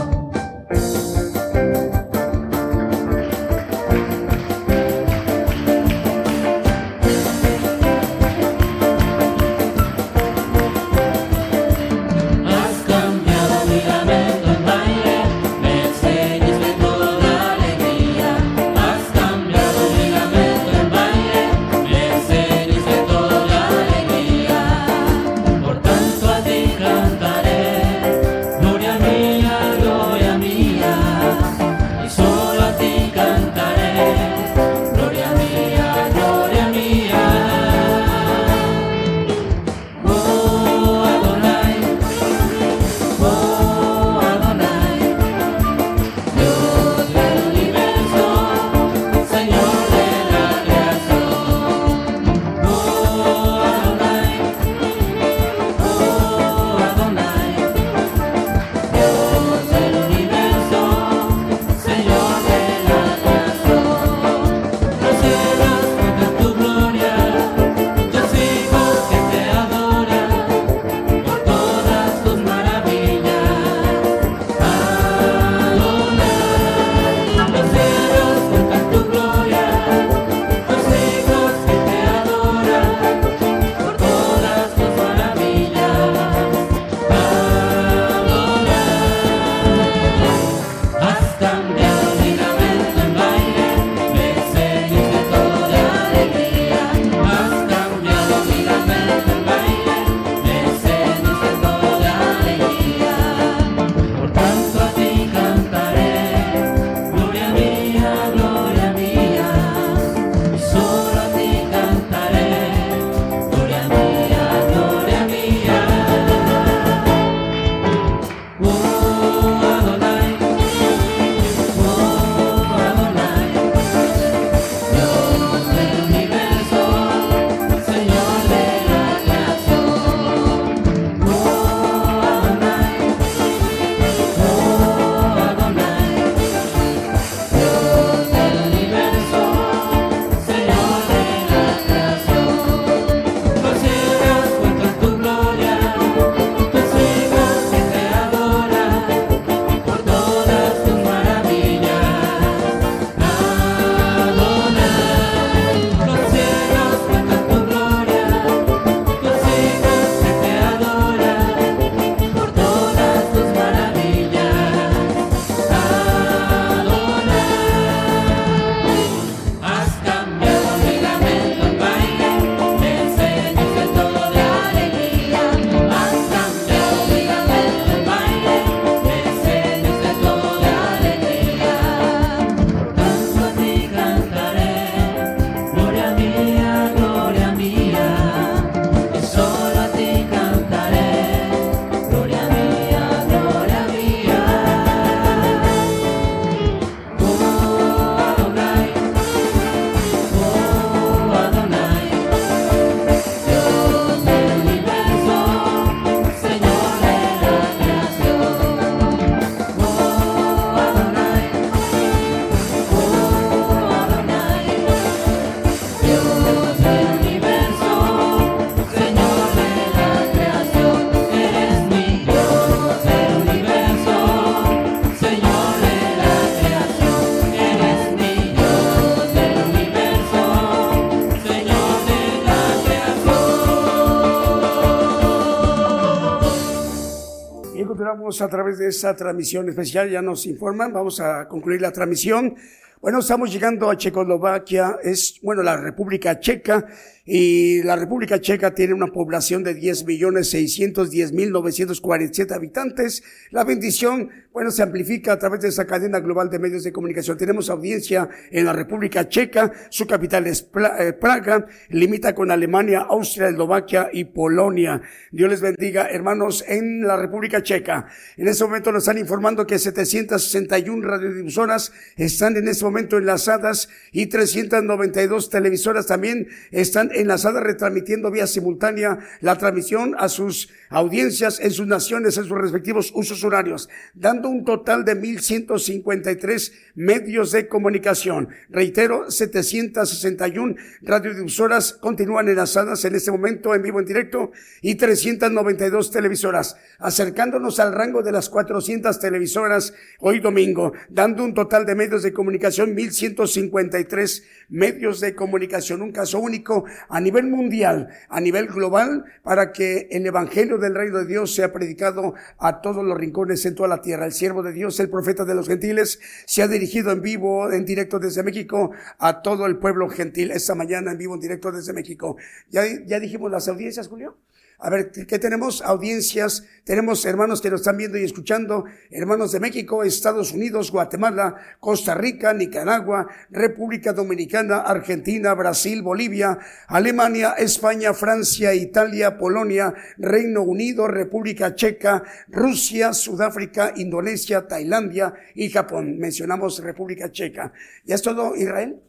Continuamos a través de esa transmisión especial, ya nos informan, vamos a concluir la transmisión. Bueno, estamos llegando a Checoslovaquia, es, bueno, la República Checa, y la República Checa tiene una población de 10 millones 610 mil 947 habitantes. La bendición, bueno, se amplifica a través de esa cadena global de medios de comunicación. Tenemos audiencia en la República Checa, su capital es eh, Praga, limita con Alemania, Austria, Eslovaquia y Polonia. Dios les bendiga, hermanos, en la República Checa. En este momento nos están informando que 761 radiodifusoras están en este momento enlazadas y 392 televisoras también están enlazadas retransmitiendo vía simultánea la transmisión a sus audiencias en sus naciones, en sus respectivos usos horarios, dando un total de 1.153 medios de comunicación. Reitero, 761 radiodifusoras continúan enlazadas en este momento en vivo en directo y 392 televisoras, acercándonos al rango de las 400 televisoras hoy domingo, dando un total de medios de comunicación 1.153 medios de comunicación, un caso único a nivel mundial, a nivel global, para que el Evangelio del Reino de Dios sea predicado a todos los rincones en toda la tierra. El siervo de Dios, el profeta de los gentiles, se ha dirigido en vivo, en directo desde México, a todo el pueblo gentil esta mañana en vivo, en directo desde México. ¿Ya, ya dijimos las audiencias, Julio? A ver, ¿qué tenemos? Audiencias, tenemos hermanos que nos están viendo y escuchando, hermanos de México, Estados Unidos, Guatemala, Costa Rica, Nicaragua, República Dominicana, Argentina, Brasil, Bolivia, Alemania, España, Francia, Italia, Polonia, Reino Unido, República Checa, Rusia, Sudáfrica, Indonesia, Tailandia y Japón. Mencionamos República Checa. ¿Ya es todo, Israel?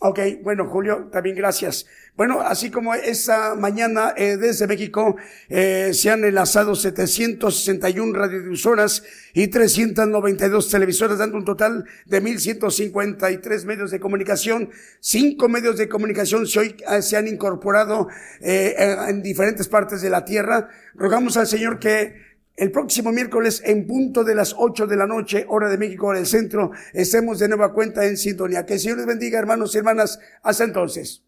Ok, bueno, Julio, también gracias. Bueno, así como esta mañana eh, desde México eh, se han enlazado 761 radiodifusoras y 392 televisoras, dando un total de 1.153 medios de comunicación. Cinco medios de comunicación se, hoy, eh, se han incorporado en diferentes partes de la tierra. Rogamos al Señor que el próximo miércoles en punto de las 8 de la noche, hora de México, hora del centro, estemos de nueva cuenta en sintonía. Que el Señor les bendiga, hermanos y hermanas. Hasta entonces.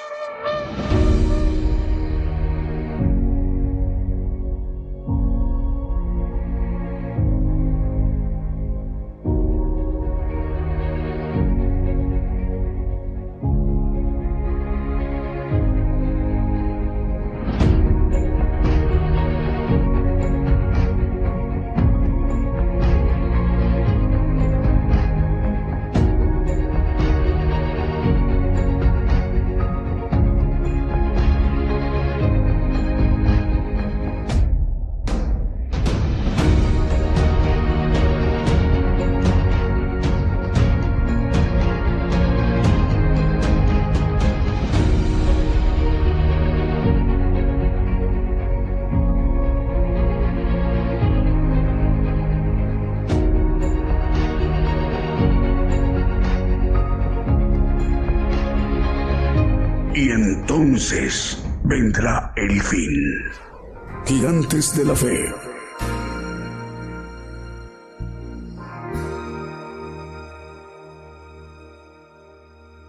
Entonces vendrá el fin. Gigantes de la fe